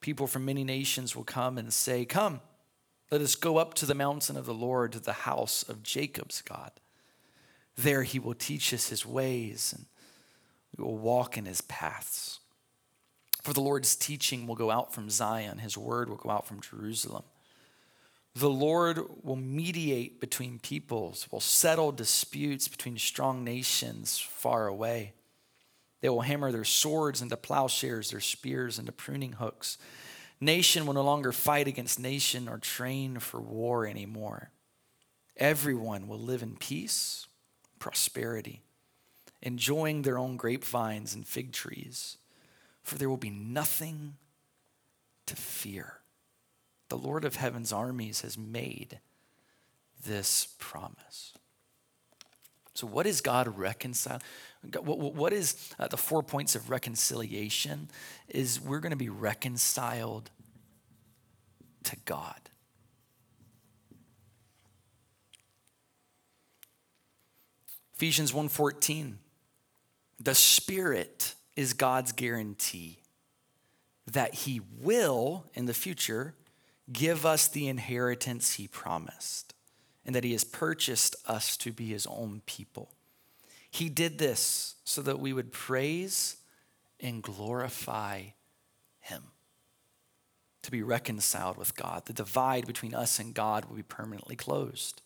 People from many nations will come and say, Come, let us go up to the mountain of the Lord, to the house of Jacob's God. There he will teach us his ways and we will walk in his paths. For the Lord's teaching will go out from Zion, his word will go out from Jerusalem. The Lord will mediate between peoples, will settle disputes between strong nations far away. They will hammer their swords into plowshares, their spears into pruning hooks. Nation will no longer fight against nation or train for war anymore. Everyone will live in peace prosperity, enjoying their own grapevines and fig trees, for there will be nothing to fear. The Lord of heaven's armies has made this promise. So, what is God reconcile? What is uh, the four points of reconciliation? Is we're going to be reconciled to God. Ephesians 1:14 The Spirit is God's guarantee that he will in the future give us the inheritance he promised and that he has purchased us to be his own people. He did this so that we would praise and glorify him. To be reconciled with God. The divide between us and God will be permanently closed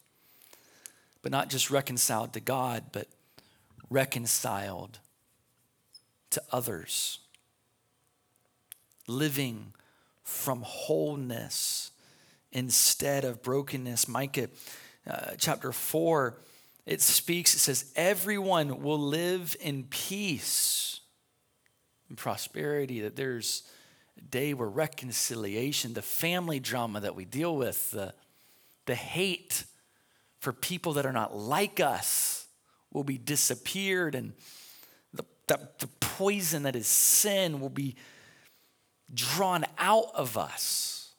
but not just reconciled to God, but reconciled to others. Living from wholeness instead of brokenness. Micah uh, chapter 4, it speaks, it says, Everyone will live in peace and prosperity, that there's a day where reconciliation, the family drama that we deal with, the, the hate for people that are not like us will be disappeared and the, the, the poison that is sin will be drawn out of us.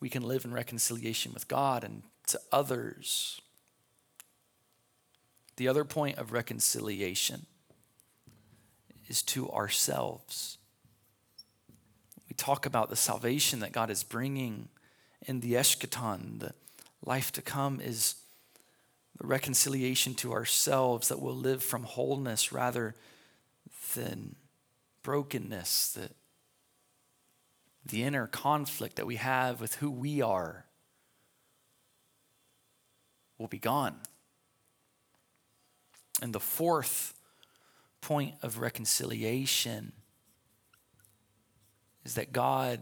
We can live in reconciliation with God and to others. The other point of reconciliation is to ourselves. We talk about the salvation that God is bringing in the eschaton, the, Life to come is the reconciliation to ourselves that will live from wholeness rather than brokenness, that the inner conflict that we have with who we are will be gone. And the fourth point of reconciliation is that God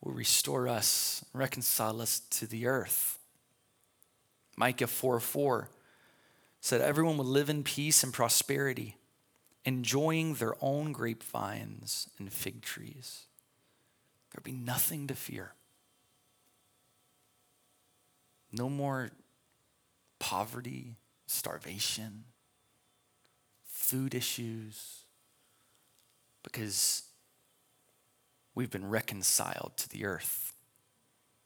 will restore us, reconcile us to the earth. Micah 4 4 said, Everyone would live in peace and prosperity, enjoying their own grapevines and fig trees. There'd be nothing to fear. No more poverty, starvation, food issues, because we've been reconciled to the earth.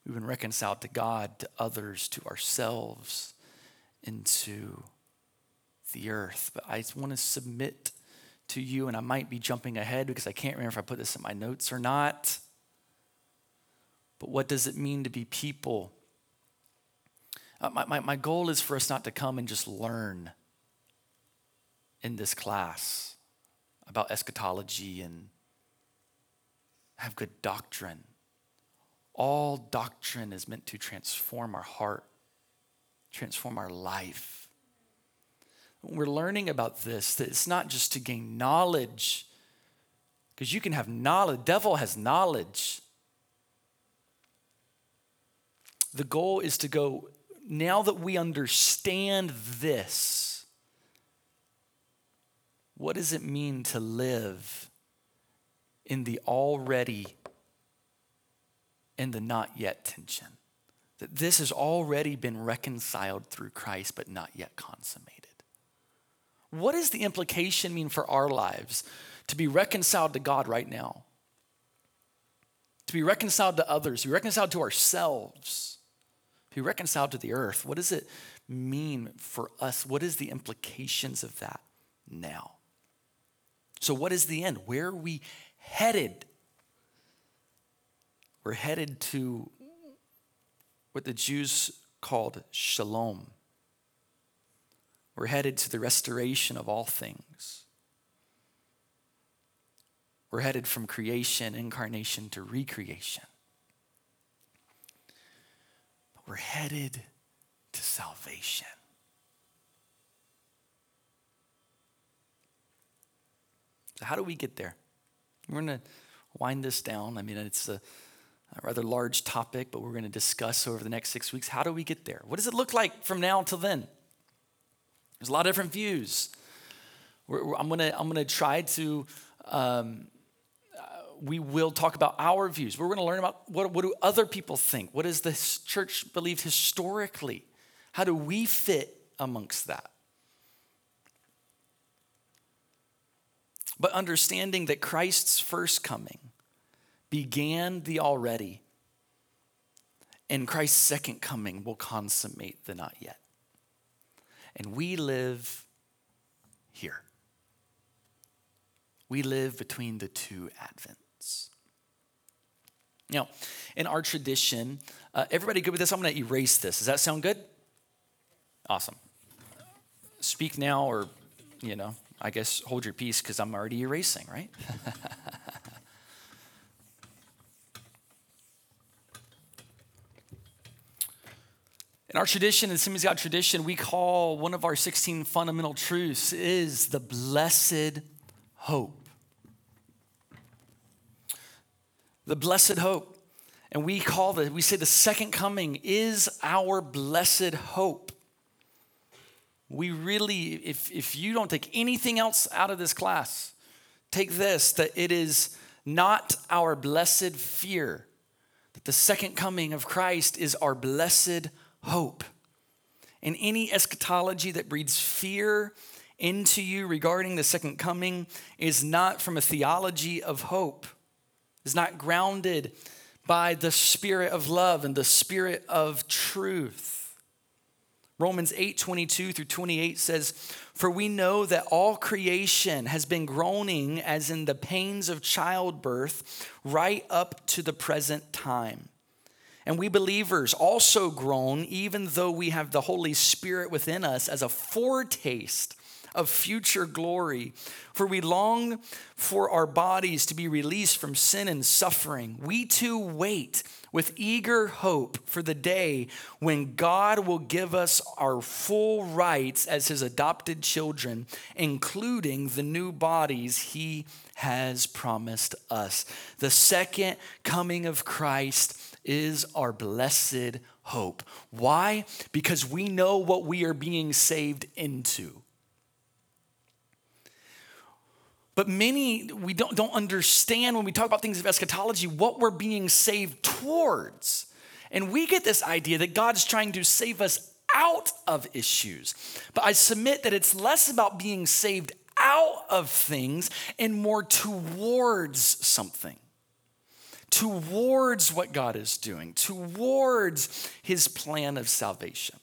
We've been reconciled to God, to others, to ourselves, into the earth. But I want to submit to you, and I might be jumping ahead because I can't remember if I put this in my notes or not. But what does it mean to be people? Uh, my, my, my goal is for us not to come and just learn in this class about eschatology and have good doctrine. All doctrine is meant to transform our heart, transform our life. we're learning about this, that it's not just to gain knowledge, because you can have knowledge, the devil has knowledge. The goal is to go, now that we understand this, what does it mean to live in the already and the not yet tension? That this has already been reconciled through Christ, but not yet consummated. What does the implication mean for our lives to be reconciled to God right now? To be reconciled to others, to be reconciled to ourselves, be reconciled to the earth. What does it mean for us? What is the implications of that now? So, what is the end? Where are we headed? We're headed to what the Jews called shalom. We're headed to the restoration of all things. We're headed from creation, incarnation to recreation. We're headed to salvation. So, how do we get there? We're going to wind this down. I mean, it's a, a rather large topic, but we're going to discuss over the next six weeks how do we get there? What does it look like from now until then? There's a lot of different views. We're, we're, I'm going to I'm gonna try to, um, we will talk about our views. We're going to learn about what, what do other people think? What does the church believe historically? How do we fit amongst that? but understanding that Christ's first coming began the already, and Christ's second coming will consummate the not yet. And we live here. We live between the two advents. Now, in our tradition, uh, everybody good with this? I'm going to erase this. Does that sound good? Awesome. Speak now or, you know, I guess hold your peace because I'm already erasing, right? In our tradition, in Assemblies God tradition, we call one of our 16 fundamental truths is the blessed hope. The blessed hope. And we call the, we say the second coming is our blessed hope we really, if, if you don't take anything else out of this class, take this that it is not our blessed fear, that the second coming of Christ is our blessed hope. And any eschatology that breeds fear into you regarding the second coming is not from a theology of hope, is not grounded by the spirit of love and the spirit of truth. Romans 8 22 through 28 says, For we know that all creation has been groaning as in the pains of childbirth right up to the present time. And we believers also groan, even though we have the Holy Spirit within us as a foretaste of future glory. For we long for our bodies to be released from sin and suffering. We too wait with eager hope for the day when God will give us our full rights as his adopted children, including the new bodies he has promised us. The second coming of Christ is our blessed hope. Why? Because we know what we are being saved into. But many, we don't, don't understand when we talk about things of eschatology what we're being saved towards. And we get this idea that God's trying to save us out of issues. But I submit that it's less about being saved out of things and more towards something. Towards what God is doing, towards his plan of salvation.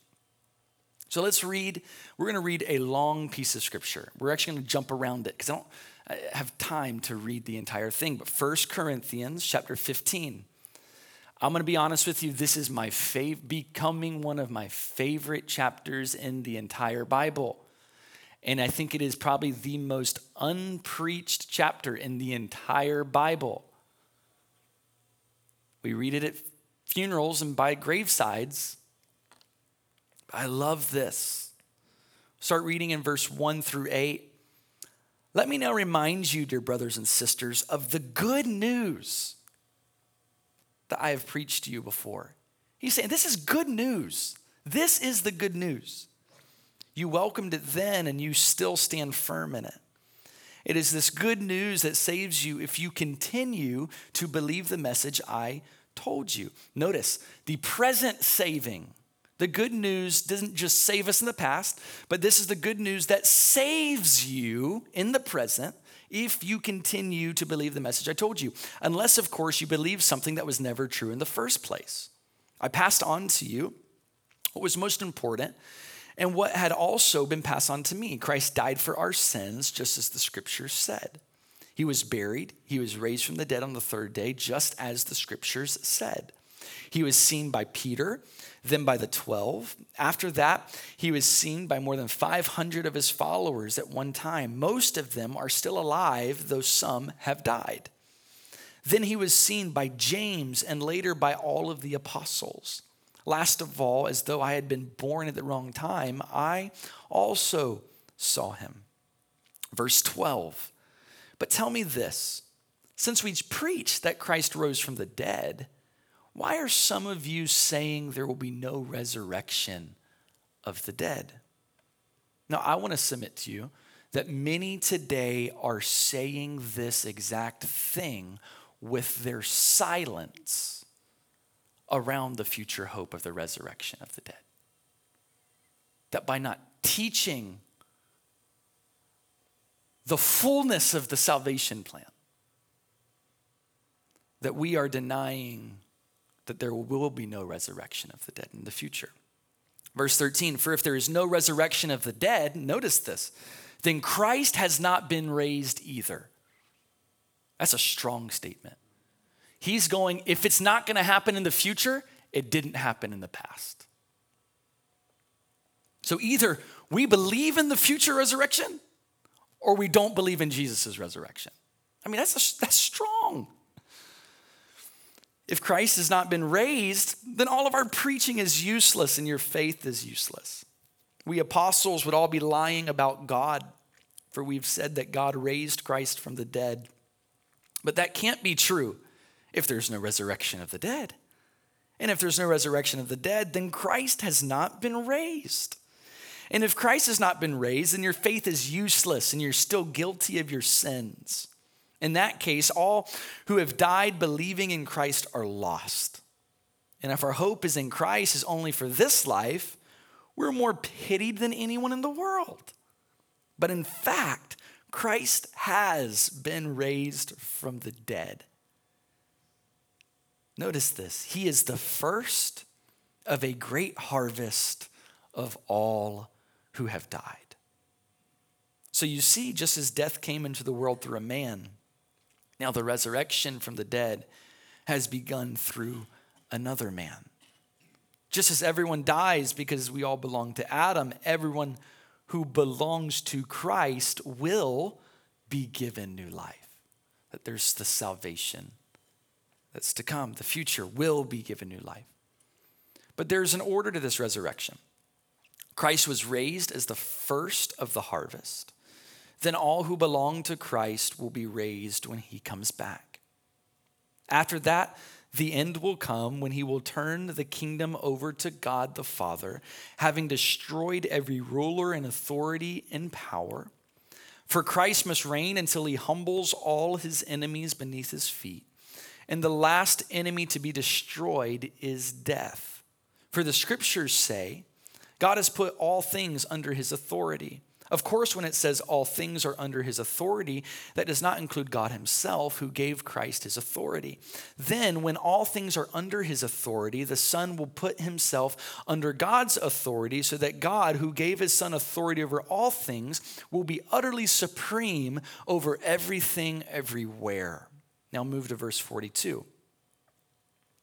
So let's read. We're going to read a long piece of scripture. We're actually going to jump around it because I don't Uh, have time to read the entire thing. But 1 Corinthians chapter 15. I'm going to be honest with you, this is my fav- becoming one of my favorite chapters in the entire Bible. And I think it is probably the most unpreached chapter in the entire Bible. We read it at funerals and by gravesides. I love this. Start reading in verse 1 through 8. Let me now remind you, dear brothers and sisters, of the good news that I have preached to you before. He's saying, This is good news. This is the good news. You welcomed it then, and you still stand firm in it. It is this good news that saves you if you continue to believe the message I told you. Notice the present saving. The good news doesn't just save us in the past, but this is the good news that saves you in the present if you continue to believe the message I told you. Unless, of course, you believe something that was never true in the first place. I passed on to you what was most important and what had also been passed on to me. Christ died for our sins, just as the scriptures said. He was buried, he was raised from the dead on the third day, just as the scriptures said. He was seen by Peter, then by the 12. After that, he was seen by more than 500 of his followers at one time. Most of them are still alive, though some have died. Then he was seen by James and later by all of the apostles. Last of all, as though I had been born at the wrong time, I also saw him. Verse 12. But tell me this since we preach that Christ rose from the dead, why are some of you saying there will be no resurrection of the dead? Now, I want to submit to you that many today are saying this exact thing with their silence around the future hope of the resurrection of the dead. That by not teaching the fullness of the salvation plan, that we are denying that there will be no resurrection of the dead in the future. Verse 13, for if there is no resurrection of the dead, notice this, then Christ has not been raised either. That's a strong statement. He's going, if it's not going to happen in the future, it didn't happen in the past. So either we believe in the future resurrection or we don't believe in Jesus' resurrection. I mean, that's, a, that's strong. If Christ has not been raised, then all of our preaching is useless and your faith is useless. We apostles would all be lying about God, for we've said that God raised Christ from the dead. But that can't be true if there's no resurrection of the dead. And if there's no resurrection of the dead, then Christ has not been raised. And if Christ has not been raised, then your faith is useless and you're still guilty of your sins. In that case, all who have died believing in Christ are lost. And if our hope is in Christ is only for this life, we're more pitied than anyone in the world. But in fact, Christ has been raised from the dead. Notice this He is the first of a great harvest of all who have died. So you see, just as death came into the world through a man, now the resurrection from the dead has begun through another man. Just as everyone dies because we all belong to Adam, everyone who belongs to Christ will be given new life. That there's the salvation that's to come, the future, will be given new life. But there's an order to this resurrection. Christ was raised as the first of the harvest. Then all who belong to Christ will be raised when he comes back. After that, the end will come when he will turn the kingdom over to God the Father, having destroyed every ruler and authority and power. For Christ must reign until he humbles all his enemies beneath his feet. And the last enemy to be destroyed is death. For the scriptures say, God has put all things under his authority. Of course, when it says all things are under his authority, that does not include God himself, who gave Christ his authority. Then, when all things are under his authority, the Son will put himself under God's authority, so that God, who gave his Son authority over all things, will be utterly supreme over everything, everywhere. Now, move to verse 42.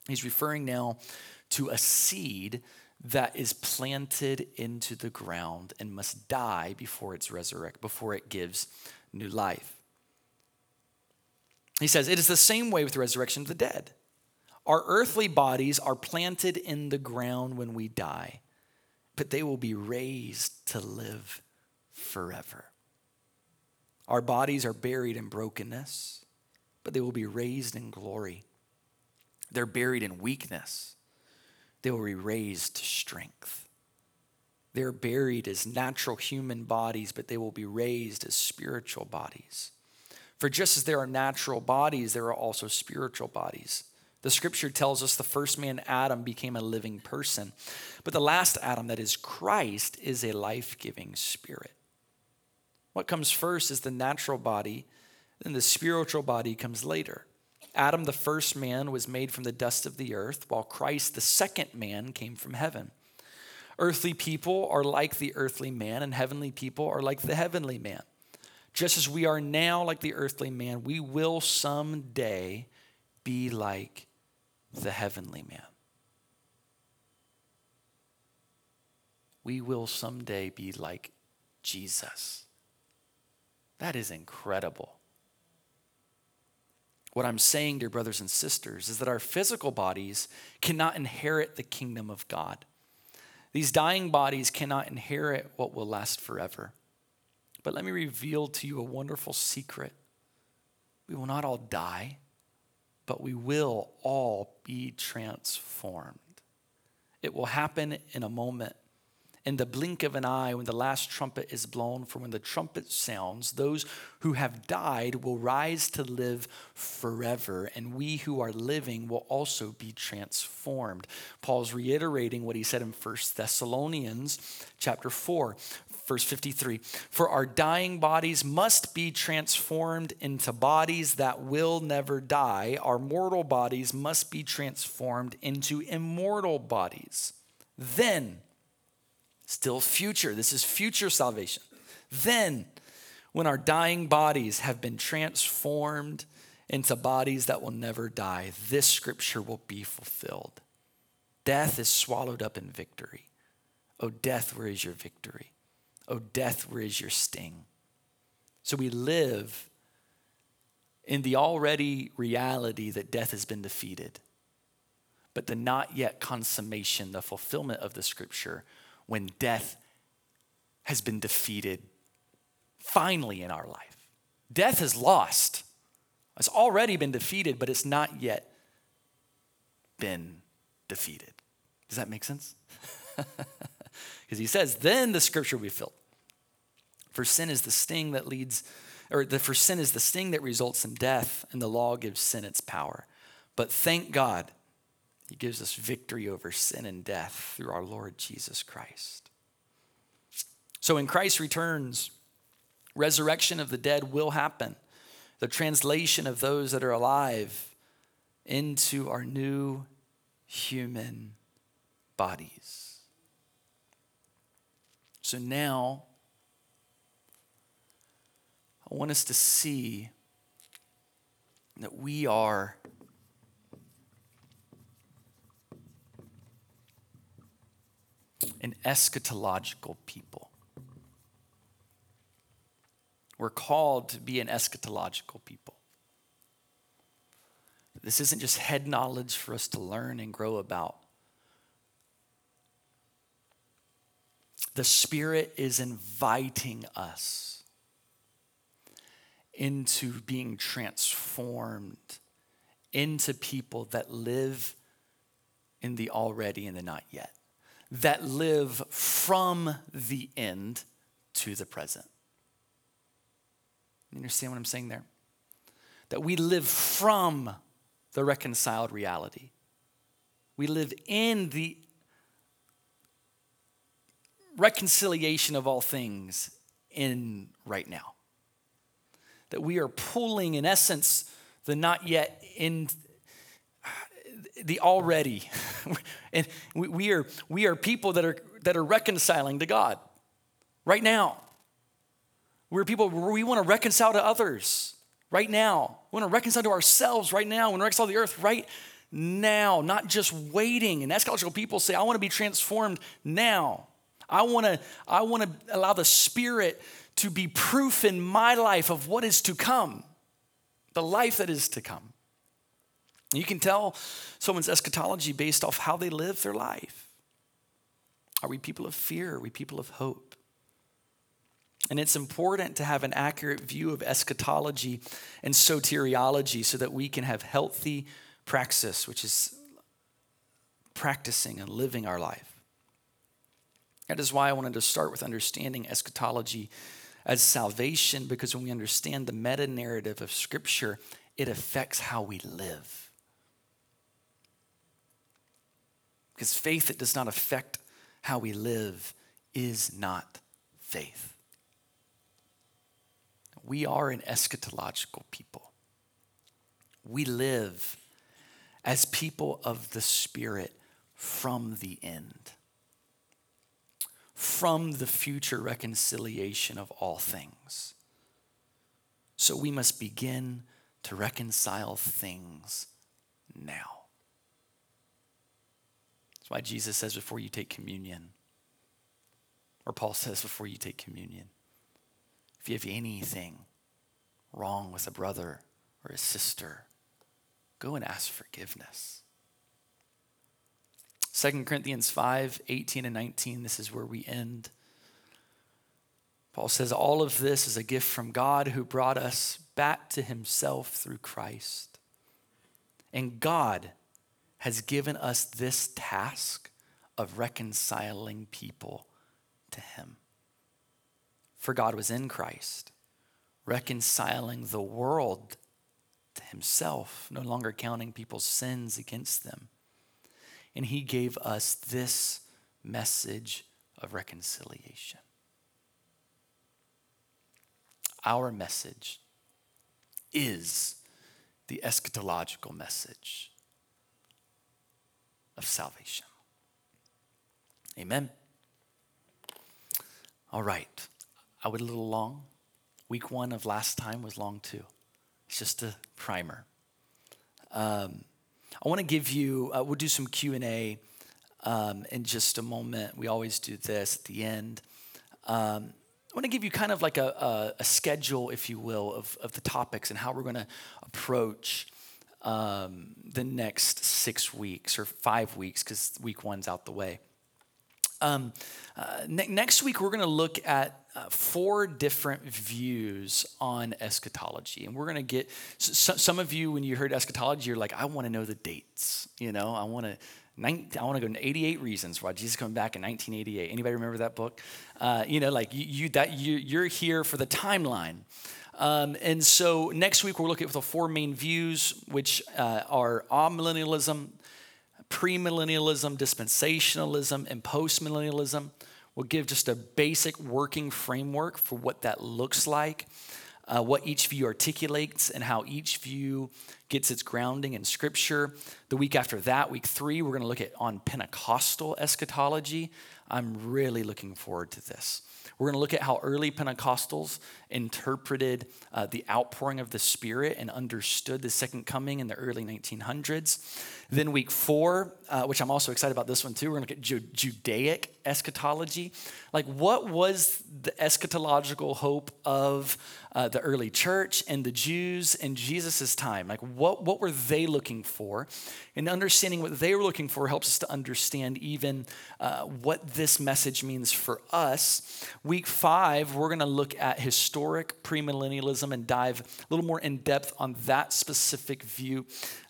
He's referring now to a seed that is planted into the ground and must die before it's resurrect, before it gives new life. He says, It is the same way with the resurrection of the dead. Our earthly bodies are planted in the ground when we die, but they will be raised to live forever. Our bodies are buried in brokenness, but they will be raised in glory. They're buried in weakness they will be raised to strength. They're buried as natural human bodies, but they will be raised as spiritual bodies. For just as there are natural bodies, there are also spiritual bodies. The scripture tells us the first man, Adam, became a living person, but the last Adam, that is Christ, is a life giving spirit. What comes first is the natural body, then the spiritual body comes later. Adam, the first man, was made from the dust of the earth, while Christ, the second man, came from heaven. Earthly people are like the earthly man, and heavenly people are like the heavenly man. Just as we are now like the earthly man, we will someday be like the heavenly man. We will someday be like Jesus. That is incredible. What I'm saying, dear brothers and sisters, is that our physical bodies cannot inherit the kingdom of God. These dying bodies cannot inherit what will last forever. But let me reveal to you a wonderful secret. We will not all die, but we will all be transformed. It will happen in a moment in the blink of an eye when the last trumpet is blown. For when the trumpet sounds, those who have died will rise to live forever, and we who are living will also be transformed. Paul's reiterating what he said in 1 Thessalonians chapter 4 verse 53 For our dying bodies must be transformed into bodies that will never die. Our mortal bodies must be transformed into immortal bodies. Then Still future. This is future salvation. Then, when our dying bodies have been transformed into bodies that will never die, this scripture will be fulfilled. Death is swallowed up in victory. Oh, death, where is your victory? Oh, death, where is your sting? So we live in the already reality that death has been defeated, but the not yet consummation, the fulfillment of the scripture when death has been defeated finally in our life. Death is lost. It's already been defeated, but it's not yet been defeated. Does that make sense? Because he says, then the scripture will be filled. For sin is the sting that leads, or the, for sin is the sting that results in death, and the law gives sin its power. But thank God he gives us victory over sin and death through our Lord Jesus Christ. So when Christ returns, resurrection of the dead will happen. The translation of those that are alive into our new human bodies. So now, I want us to see that we are an eschatological people. We're called to be an eschatological people. This isn't just head knowledge for us to learn and grow about. The Spirit is inviting us into being transformed into people that live in the already and the not yet that live from the end to the present. You understand what I'm saying there? That we live from the reconciled reality. We live in the reconciliation of all things in right now. That we are pulling, in essence, the not yet in the already. and we are, we are people that are, that are reconciling to God right now. We're people we want to reconcile to others right now. We want to reconcile to ourselves right now. We want to reconcile to the earth right now, not just waiting. And eschatological people say, I want to be transformed now. I want to, I want to allow the Spirit to be proof in my life of what is to come, the life that is to come. You can tell someone's eschatology based off how they live their life. Are we people of fear? Are we people of hope? And it's important to have an accurate view of eschatology and soteriology so that we can have healthy praxis, which is practicing and living our life. That is why I wanted to start with understanding eschatology as salvation, because when we understand the meta narrative of Scripture, it affects how we live. Because faith that does not affect how we live is not faith. We are an eschatological people. We live as people of the Spirit from the end, from the future reconciliation of all things. So we must begin to reconcile things now. That's why Jesus says before you take communion, or Paul says before you take communion, if you have anything wrong with a brother or a sister, go and ask forgiveness. 2 Corinthians 5 18 and 19, this is where we end. Paul says, All of this is a gift from God who brought us back to himself through Christ. And God has given us this task of reconciling people to him. For God was in Christ, reconciling the world to himself, no longer counting people's sins against them. And he gave us this message of reconciliation. Our message is the eschatological message of salvation. Amen. All right. I went a little long. Week one of last time was long too. It's just a primer. Um, I want to give you. Uh, we'll do some Q and A um, in just a moment. We always do this at the end. Um, I want to give you kind of like a, a, a, schedule, if you will, of, of the topics and how we're going to approach um, the next six weeks or five weeks because week one's out the way. Um, uh, ne- next week, we're going to look at uh, four different views on eschatology. And we're going to get so, some of you, when you heard eschatology, you're like, I want to know the dates. You know, I want to. I want to go into 88 reasons why Jesus coming back in 1988. Anybody remember that book? Uh, you know, like you, you that you, you're here for the timeline. Um, and so next week we're looking at the four main views, which uh, are amillennialism, premillennialism, dispensationalism, and postmillennialism. We'll give just a basic working framework for what that looks like, uh, what each view articulates, and how each view gets its grounding in Scripture. The week after that, week three, we're going to look at on Pentecostal eschatology. I'm really looking forward to this. We're going to look at how early Pentecostals interpreted uh, the outpouring of the Spirit and understood the second coming in the early 1900s. Then, week four, uh, which I'm also excited about this one too, we're look at Ju- Judaic eschatology. Like, what was the eschatological hope of uh, the early church and the Jews in Jesus' time? Like, what, what were they looking for? And understanding what they were looking for helps us to understand even uh, what this message means for us. Week five, we're going to look at historic premillennialism and dive a little more in depth on that specific view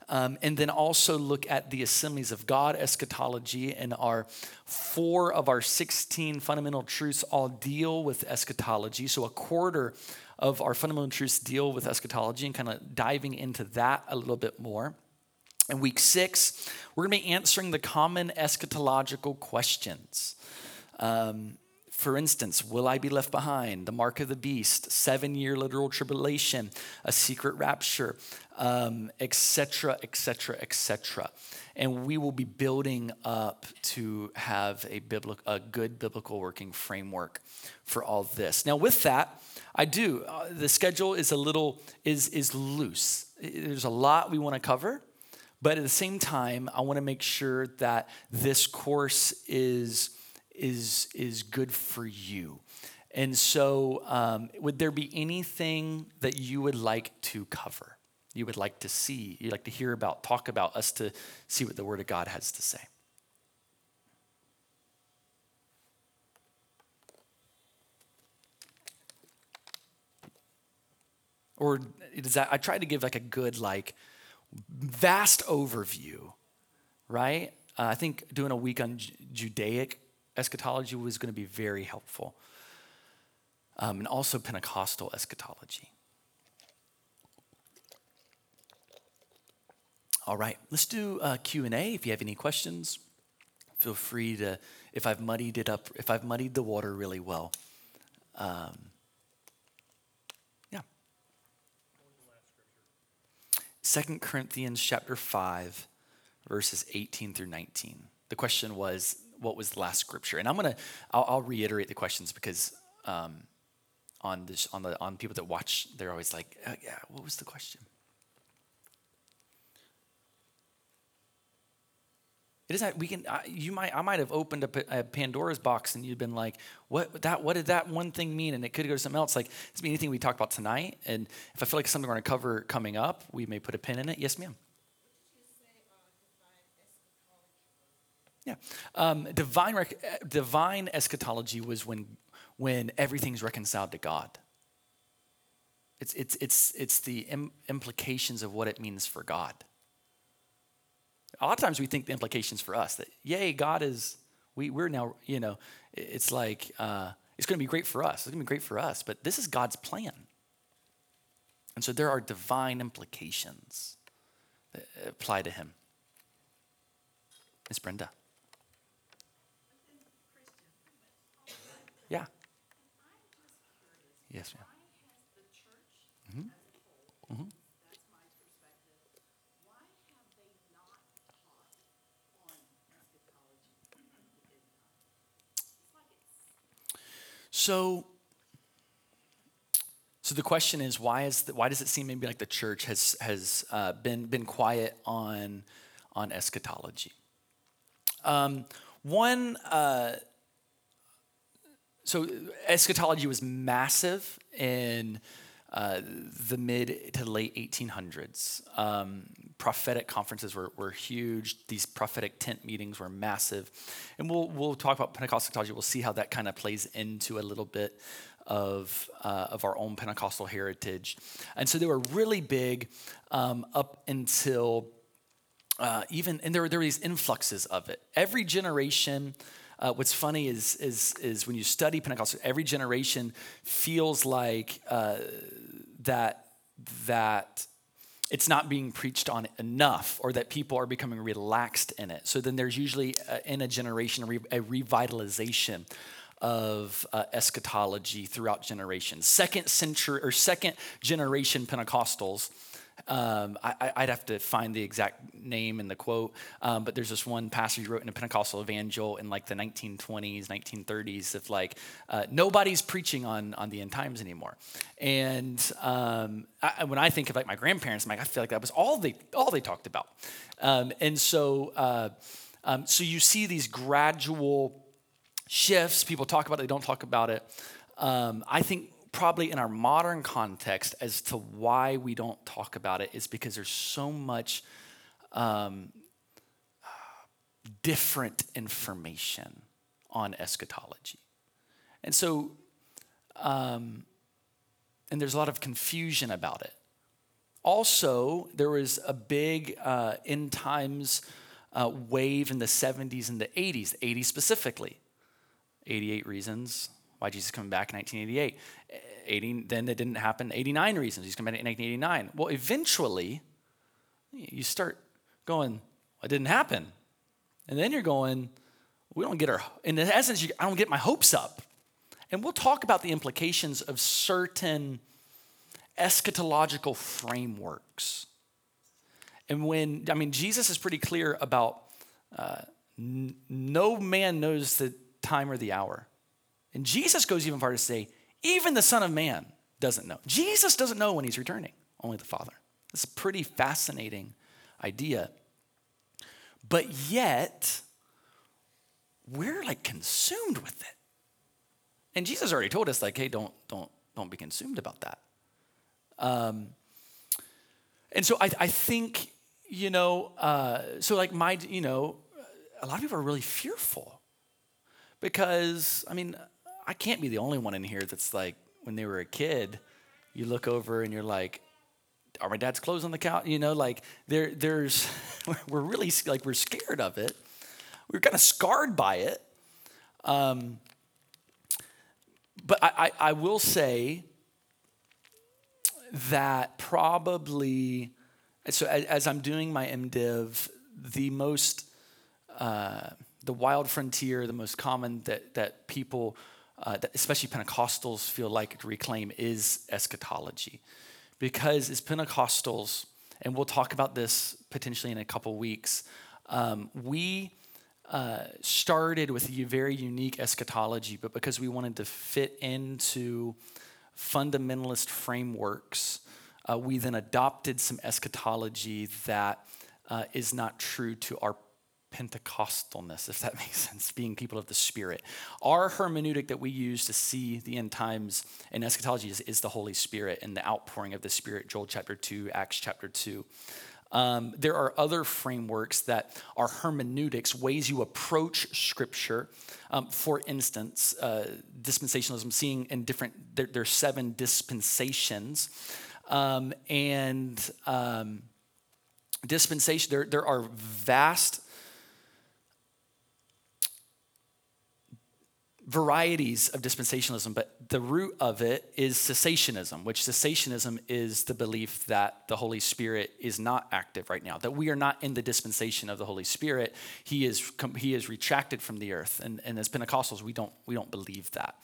um, and then also look at the assemblies of God eschatology. And our four of our 16 fundamental truths all deal with eschatology. So a quarter of our fundamental truths deal with eschatology and kind of diving into that a little bit more. In week six, we're going to be answering the common eschatological questions. Um, For instance, will I be left behind? The mark of the beast, seven year literal tribulation, a secret rapture, etc., etc., etc. And we will be building up to have a, biblical, a good biblical working framework for all this. Now, with that, I do. Uh, the schedule is a little is is loose. There's a lot we want to cover, but at the same time, I want to make sure that this course is is, is good for you. And so, um, would there be anything that you would like to cover? You would like to see, you'd like to hear about, talk about, us to see what the Word of God has to say? Or does that, I try to give like a good, like, vast overview, right? Uh, I think doing a week on Judaic eschatology was going to be very helpful. Um, and also Pentecostal eschatology. All right, let's do a Q&A. If you have any questions, feel free to, if I've muddied it up, if I've muddied the water really well. Um, yeah. Second Corinthians chapter 5, verses 18 through 19. The question was, what was the last scripture? And I'm gonna I'll, I'll reiterate the questions because um, on this on the on people that watch, they're always like, oh, yeah, what was the question? It is that we can. I, You might. I might have opened up a Pandora's box, and you'd been like, "What that? What did that one thing mean?" And it could go to something else. Like it's anything we talk about tonight. And if I feel like something we're going to cover coming up, we may put a pin in it. Yes, ma'am. Yeah. Um, divine, rec- divine eschatology was when, when everything's reconciled to God. It's, it's, it's, it's the Im- implications of what it means for God. A lot of times we think the implications for us that, yay, God is, we, we're now, you know, it's like, uh, it's going to be great for us. It's going to be great for us, but this is God's plan. And so there are divine implications that apply to him. Miss Brenda. Yeah. Yes, ma'am. Mm-hmm. Mm-hmm. So, so the question is, why is the, why does it seem maybe like the church has has uh, been been quiet on on eschatology? Um, one uh, so eschatology was massive in uh, the mid to late 1800s. Um, prophetic conferences were, were huge. These prophetic tent meetings were massive. And we'll, we'll talk about Pentecostal eschatology. We'll see how that kind of plays into a little bit of, uh, of our own Pentecostal heritage. And so they were really big um, up until uh, even, and there were, there were these influxes of it. Every generation, uh, what's funny is, is, is when you study Pentecostal, every generation feels like uh, that, that it's not being preached on enough or that people are becoming relaxed in it. So then there's usually uh, in a generation a, re- a revitalization of uh, eschatology throughout generations. Second century or second generation Pentecostals um, I, would have to find the exact name and the quote, um, but there's this one pastor he wrote in a Pentecostal evangel in like the 1920s, 1930s of like uh, nobody's preaching on on the end times anymore. And um, I, when I think of like my grandparents, I'm like I feel like that was all they all they talked about. Um, and so uh, um, so you see these gradual shifts. People talk about it, they don't talk about it. Um, I think probably in our modern context as to why we don't talk about it is because there's so much um, different information on eschatology. And so, um, and there's a lot of confusion about it. Also, there was a big uh, end times uh, wave in the 70s and the 80s, 80s specifically. 88 reasons why Jesus coming back in 1988. 80, then it didn't happen. 89 reasons he's back in 1989. Well, eventually, you start going, it didn't happen. And then you're going, we don't get our, in essence, you, I don't get my hopes up. And we'll talk about the implications of certain eschatological frameworks. And when, I mean, Jesus is pretty clear about uh, n- no man knows the time or the hour. And Jesus goes even farther to say, even the Son of Man doesn't know. Jesus doesn't know when he's returning, only the Father. It's a pretty fascinating idea. But yet, we're like consumed with it. And Jesus already told us, like, hey, don't, don't, don't be consumed about that. Um, and so I, I think, you know, uh, so like my, you know, a lot of people are really fearful because, I mean, I can't be the only one in here that's like, when they were a kid, you look over and you're like, are my dad's clothes on the couch? You know, like there, there's, we're really like we're scared of it. We're kind of scarred by it. Um, but I, I, I will say that probably, so as, as I'm doing my MDiv, the most, uh, the wild frontier, the most common that, that people, uh, that especially Pentecostals, feel like reclaim is eschatology. Because as Pentecostals, and we'll talk about this potentially in a couple weeks, um, we uh, started with a very unique eschatology, but because we wanted to fit into fundamentalist frameworks, uh, we then adopted some eschatology that uh, is not true to our Pentecostalness, if that makes sense, being people of the Spirit. Our hermeneutic that we use to see the end times in eschatology is, is the Holy Spirit and the outpouring of the Spirit, Joel chapter 2, Acts chapter 2. Um, there are other frameworks that are hermeneutics, ways you approach Scripture. Um, for instance, uh, dispensationalism, seeing in different, there, there are seven dispensations. Um, and um, dispensation, there, there are vast varieties of dispensationalism, but the root of it is cessationism, which cessationism is the belief that the Holy Spirit is not active right now, that we are not in the dispensation of the Holy Spirit. He is, he is retracted from the earth. And, and as Pentecostals, we don't, we don't believe that.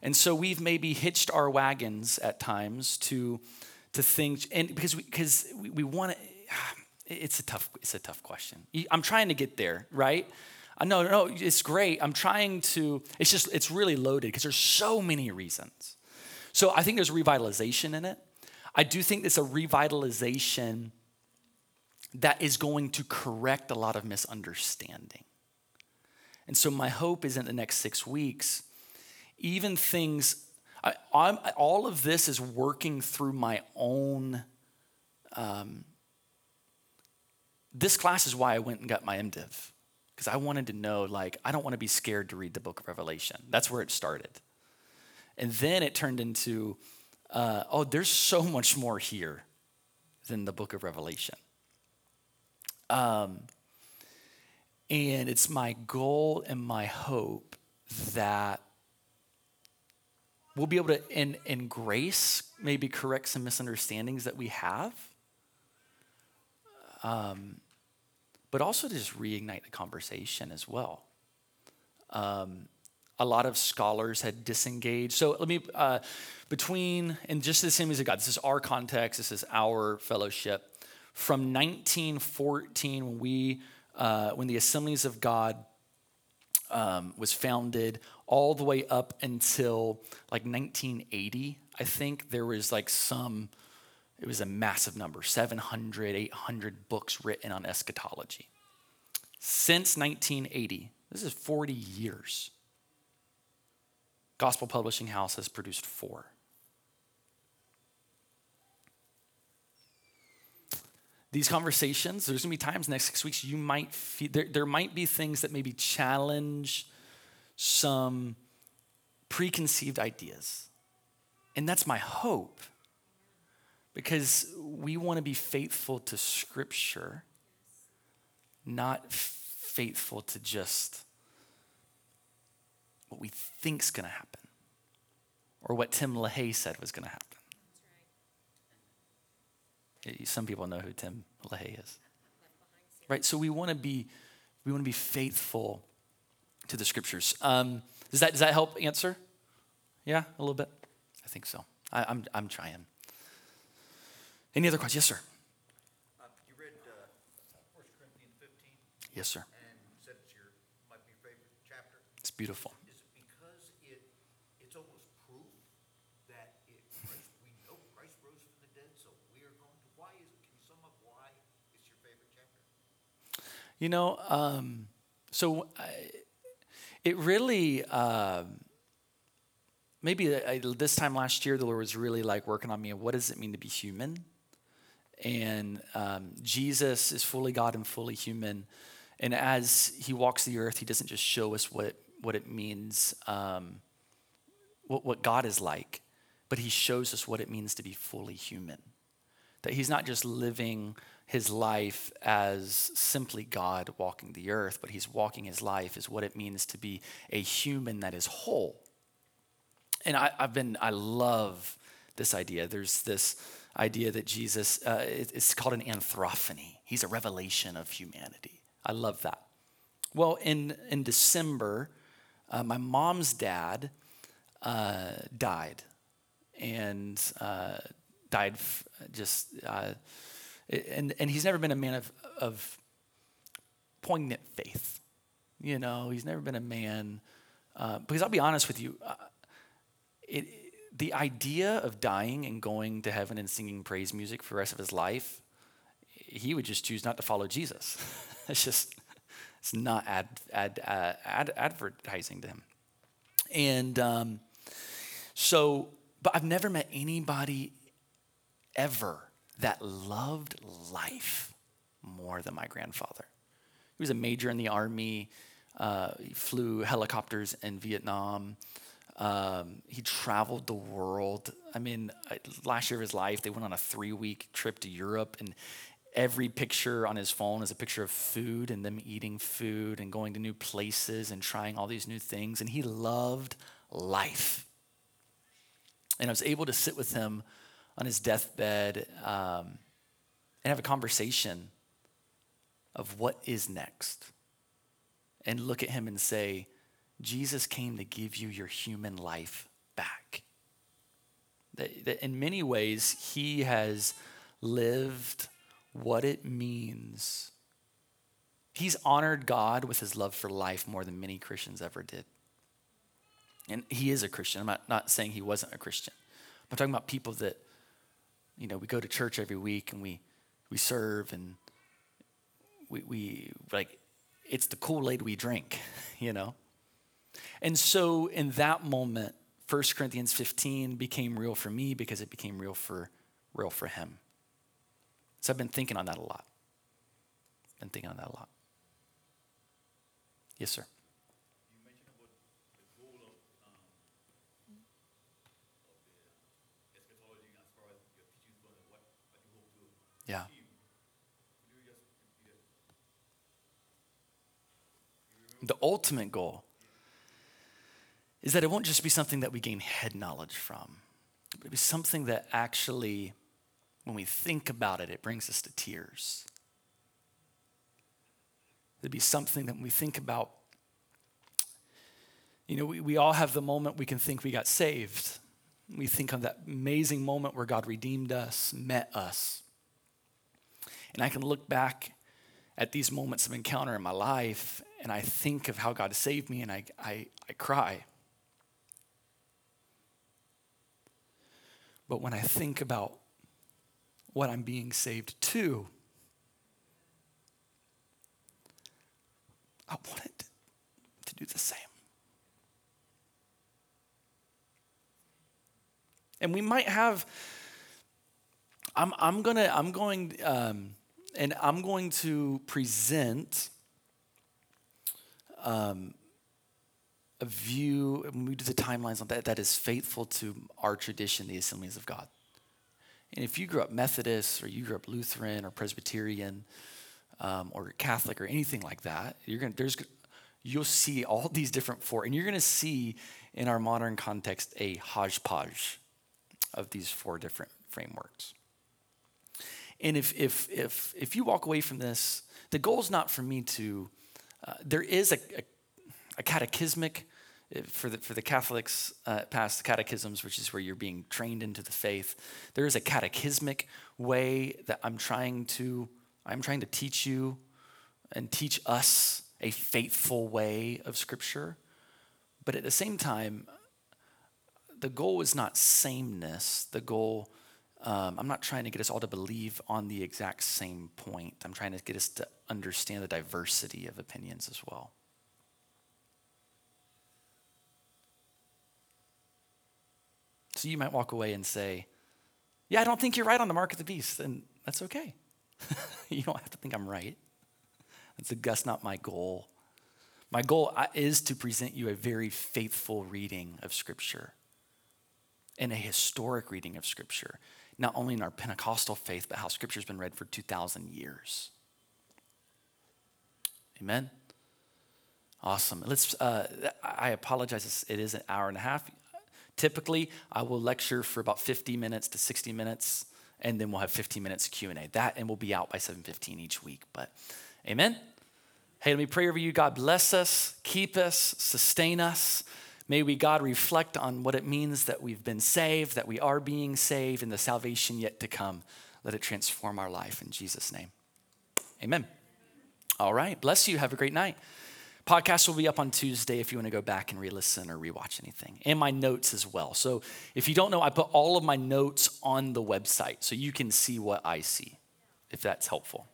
And so we've maybe hitched our wagons at times to, to things, and because we, because we, we want to, it's a tough, it's a tough question. I'm trying to get there, right? No, no, it's great. I'm trying to, it's just, it's really loaded because there's so many reasons. So I think there's revitalization in it. I do think it's a revitalization that is going to correct a lot of misunderstanding. And so my hope is in the next six weeks, even things, I, all of this is working through my own. Um, this class is why I went and got my MDiv because I wanted to know, like, I don't want to be scared to read the book of Revelation. That's where it started. And then it turned into, uh, oh, there's so much more here than the book of Revelation. Um, and it's my goal and my hope that we'll be able to, in, in grace, maybe correct some misunderstandings that we have. Um, but also to just reignite the conversation as well. Um, a lot of scholars had disengaged. So let me, uh, between, and just the Assemblies of God, this is our context, this is our fellowship. From 1914, when we, uh, when the Assemblies of God um, was founded, all the way up until like 1980, I think there was like some it was a massive number 700, 800 books written on eschatology. Since 1980, this is 40 years. Gospel Publishing House has produced four. These conversations, there's gonna be times next six weeks you might feel, there, there might be things that maybe challenge some preconceived ideas. And that's my hope because we want to be faithful to Scripture, not faithful to just what we think's going to happen or what Tim LaHaye said was going to happen. Some people know who Tim LaHaye is. Right? So we want to be we want to be faithful to the scriptures. Um, does that does that help answer? Yeah, a little bit. I think so. I, I'm, I'm trying. Any other questions? Yes, sir. Uh, You read uh, 1 Corinthians 15 Yes, sir. and said it's your, might be favorite chapter. It's beautiful. Is it because it, it's almost proof that it, Christ, we know Christ rose from the dead, so we are going to, why is, can you sum up why it's your favorite chapter? You know, um, so I, it really, um, maybe I, this time last year, the Lord was really like working on me. What does it mean to be human? And um, Jesus is fully God and fully human. And as he walks the earth, he doesn't just show us what, what it means, um, what, what God is like, but he shows us what it means to be fully human. That he's not just living his life as simply God walking the earth, but he's walking his life as what it means to be a human that is whole. And I, have been, I love this idea. There's this idea that Jesus, uh, it's called an anthrophany. He's a revelation of humanity. I love that. Well, in, in December, uh, my mom's dad uh, died. And uh, died f- just, uh, and, and he's never been a man of, of poignant faith. You know, he's never been a man, uh, because I'll be honest with you, it, the idea of dying and going to heaven and singing praise music for the rest of his life, he would just choose not to follow Jesus. it's just, it's not ad, ad, uh, ad, advertising to him. And um, so, but I've never met anybody ever that loved life more than my grandfather. He was a major in the army. Uh, he flew helicopters in Vietnam. Um, he traveled the world. I mean, last year of his life, they went on a three week trip to Europe, and every picture on his phone is a picture of food and them eating food and going to new places and trying all these new things. And he loved life. And I was able to sit with him on his deathbed um, and have a conversation of what is next. And look at him and say, Jesus came to give you your human life back. That, that in many ways, he has lived what it means. He's honored God with his love for life more than many Christians ever did. And he is a Christian. I'm not, not saying he wasn't a Christian. I'm talking about people that, you know, we go to church every week and we, we serve and we, we like, it's the Kool-Aid we drink, you know? And so in that moment, 1 Corinthians 15 became real for me because it became real for real for him. So I've been thinking on that a lot. Been thinking on that a lot. Yes, sir. You mentioned about the goal of, um, of the eschatology as far as your teachings go and what, what you hope to Yeah. achieve. Could you just repeat it? The ultimate goal is that it won't just be something that we gain head knowledge from, but it'll be something that actually, when we think about it, it brings us to tears. It'd be something that when we think about, you know, we, we all have the moment we can think we got saved. We think of that amazing moment where God redeemed us, met us. And I can look back at these moments of encounter in my life and I think of how God saved me and I, I, I cry. But when I think about what I'm being saved to, I wanted to do the same. And we might have, I'm, I'm gonna, I'm going, um, and I'm going to present um, a view, when we do the timelines on that, that is faithful to our tradition, the Assemblies of God. And if you grew up Methodist or you grew up Lutheran or Presbyterian um, or Catholic or anything like that, you're gonna, there's, you'll see all these different four, and you're to see in our modern context a hodgepodge of these four different frameworks. And if, if, if, if you walk away from this, the goal is not for me to, uh, there is a, a, a catechismic For the, for the Catholics, uh, past catechisms, which is where you're being trained into the faith, there is a catechismic way that I'm trying to, I'm trying to teach you and teach us a faithful way of Scripture. But at the same time, the goal is not sameness. The goal, um, I'm not trying to get us all to believe on the exact same point. I'm trying to get us to understand the diversity of opinions as well. So you might walk away and say, Yeah, I don't think you're right on the mark of the beast. And that's okay. you don't have to think I'm right. That's, a that's not my goal. My goal uh, is to present you a very faithful reading of Scripture and a historic reading of Scripture, not only in our Pentecostal faith, but how Scripture's been read for 2,000 years. Amen? Awesome. Let's, uh, I apologize, it is an hour and a half. Typically, I will lecture for about 50 minutes to 60 minutes, and then we'll have 15 minutes Q&A. That, and we'll be out by 7.15 each week, but amen? Hey, let me pray over you. God bless us, keep us, sustain us. May we, God, reflect on what it means that we've been saved, that we are being saved, and the salvation yet to come. Let it transform our life in Jesus' name. Amen. All right. Bless you. Have a great night. Podcast will be up on Tuesday if you want to go back and re listen or rewatch anything, and my notes as well. So if you don't know, I put all of my notes on the website so you can see what I see, if that's helpful.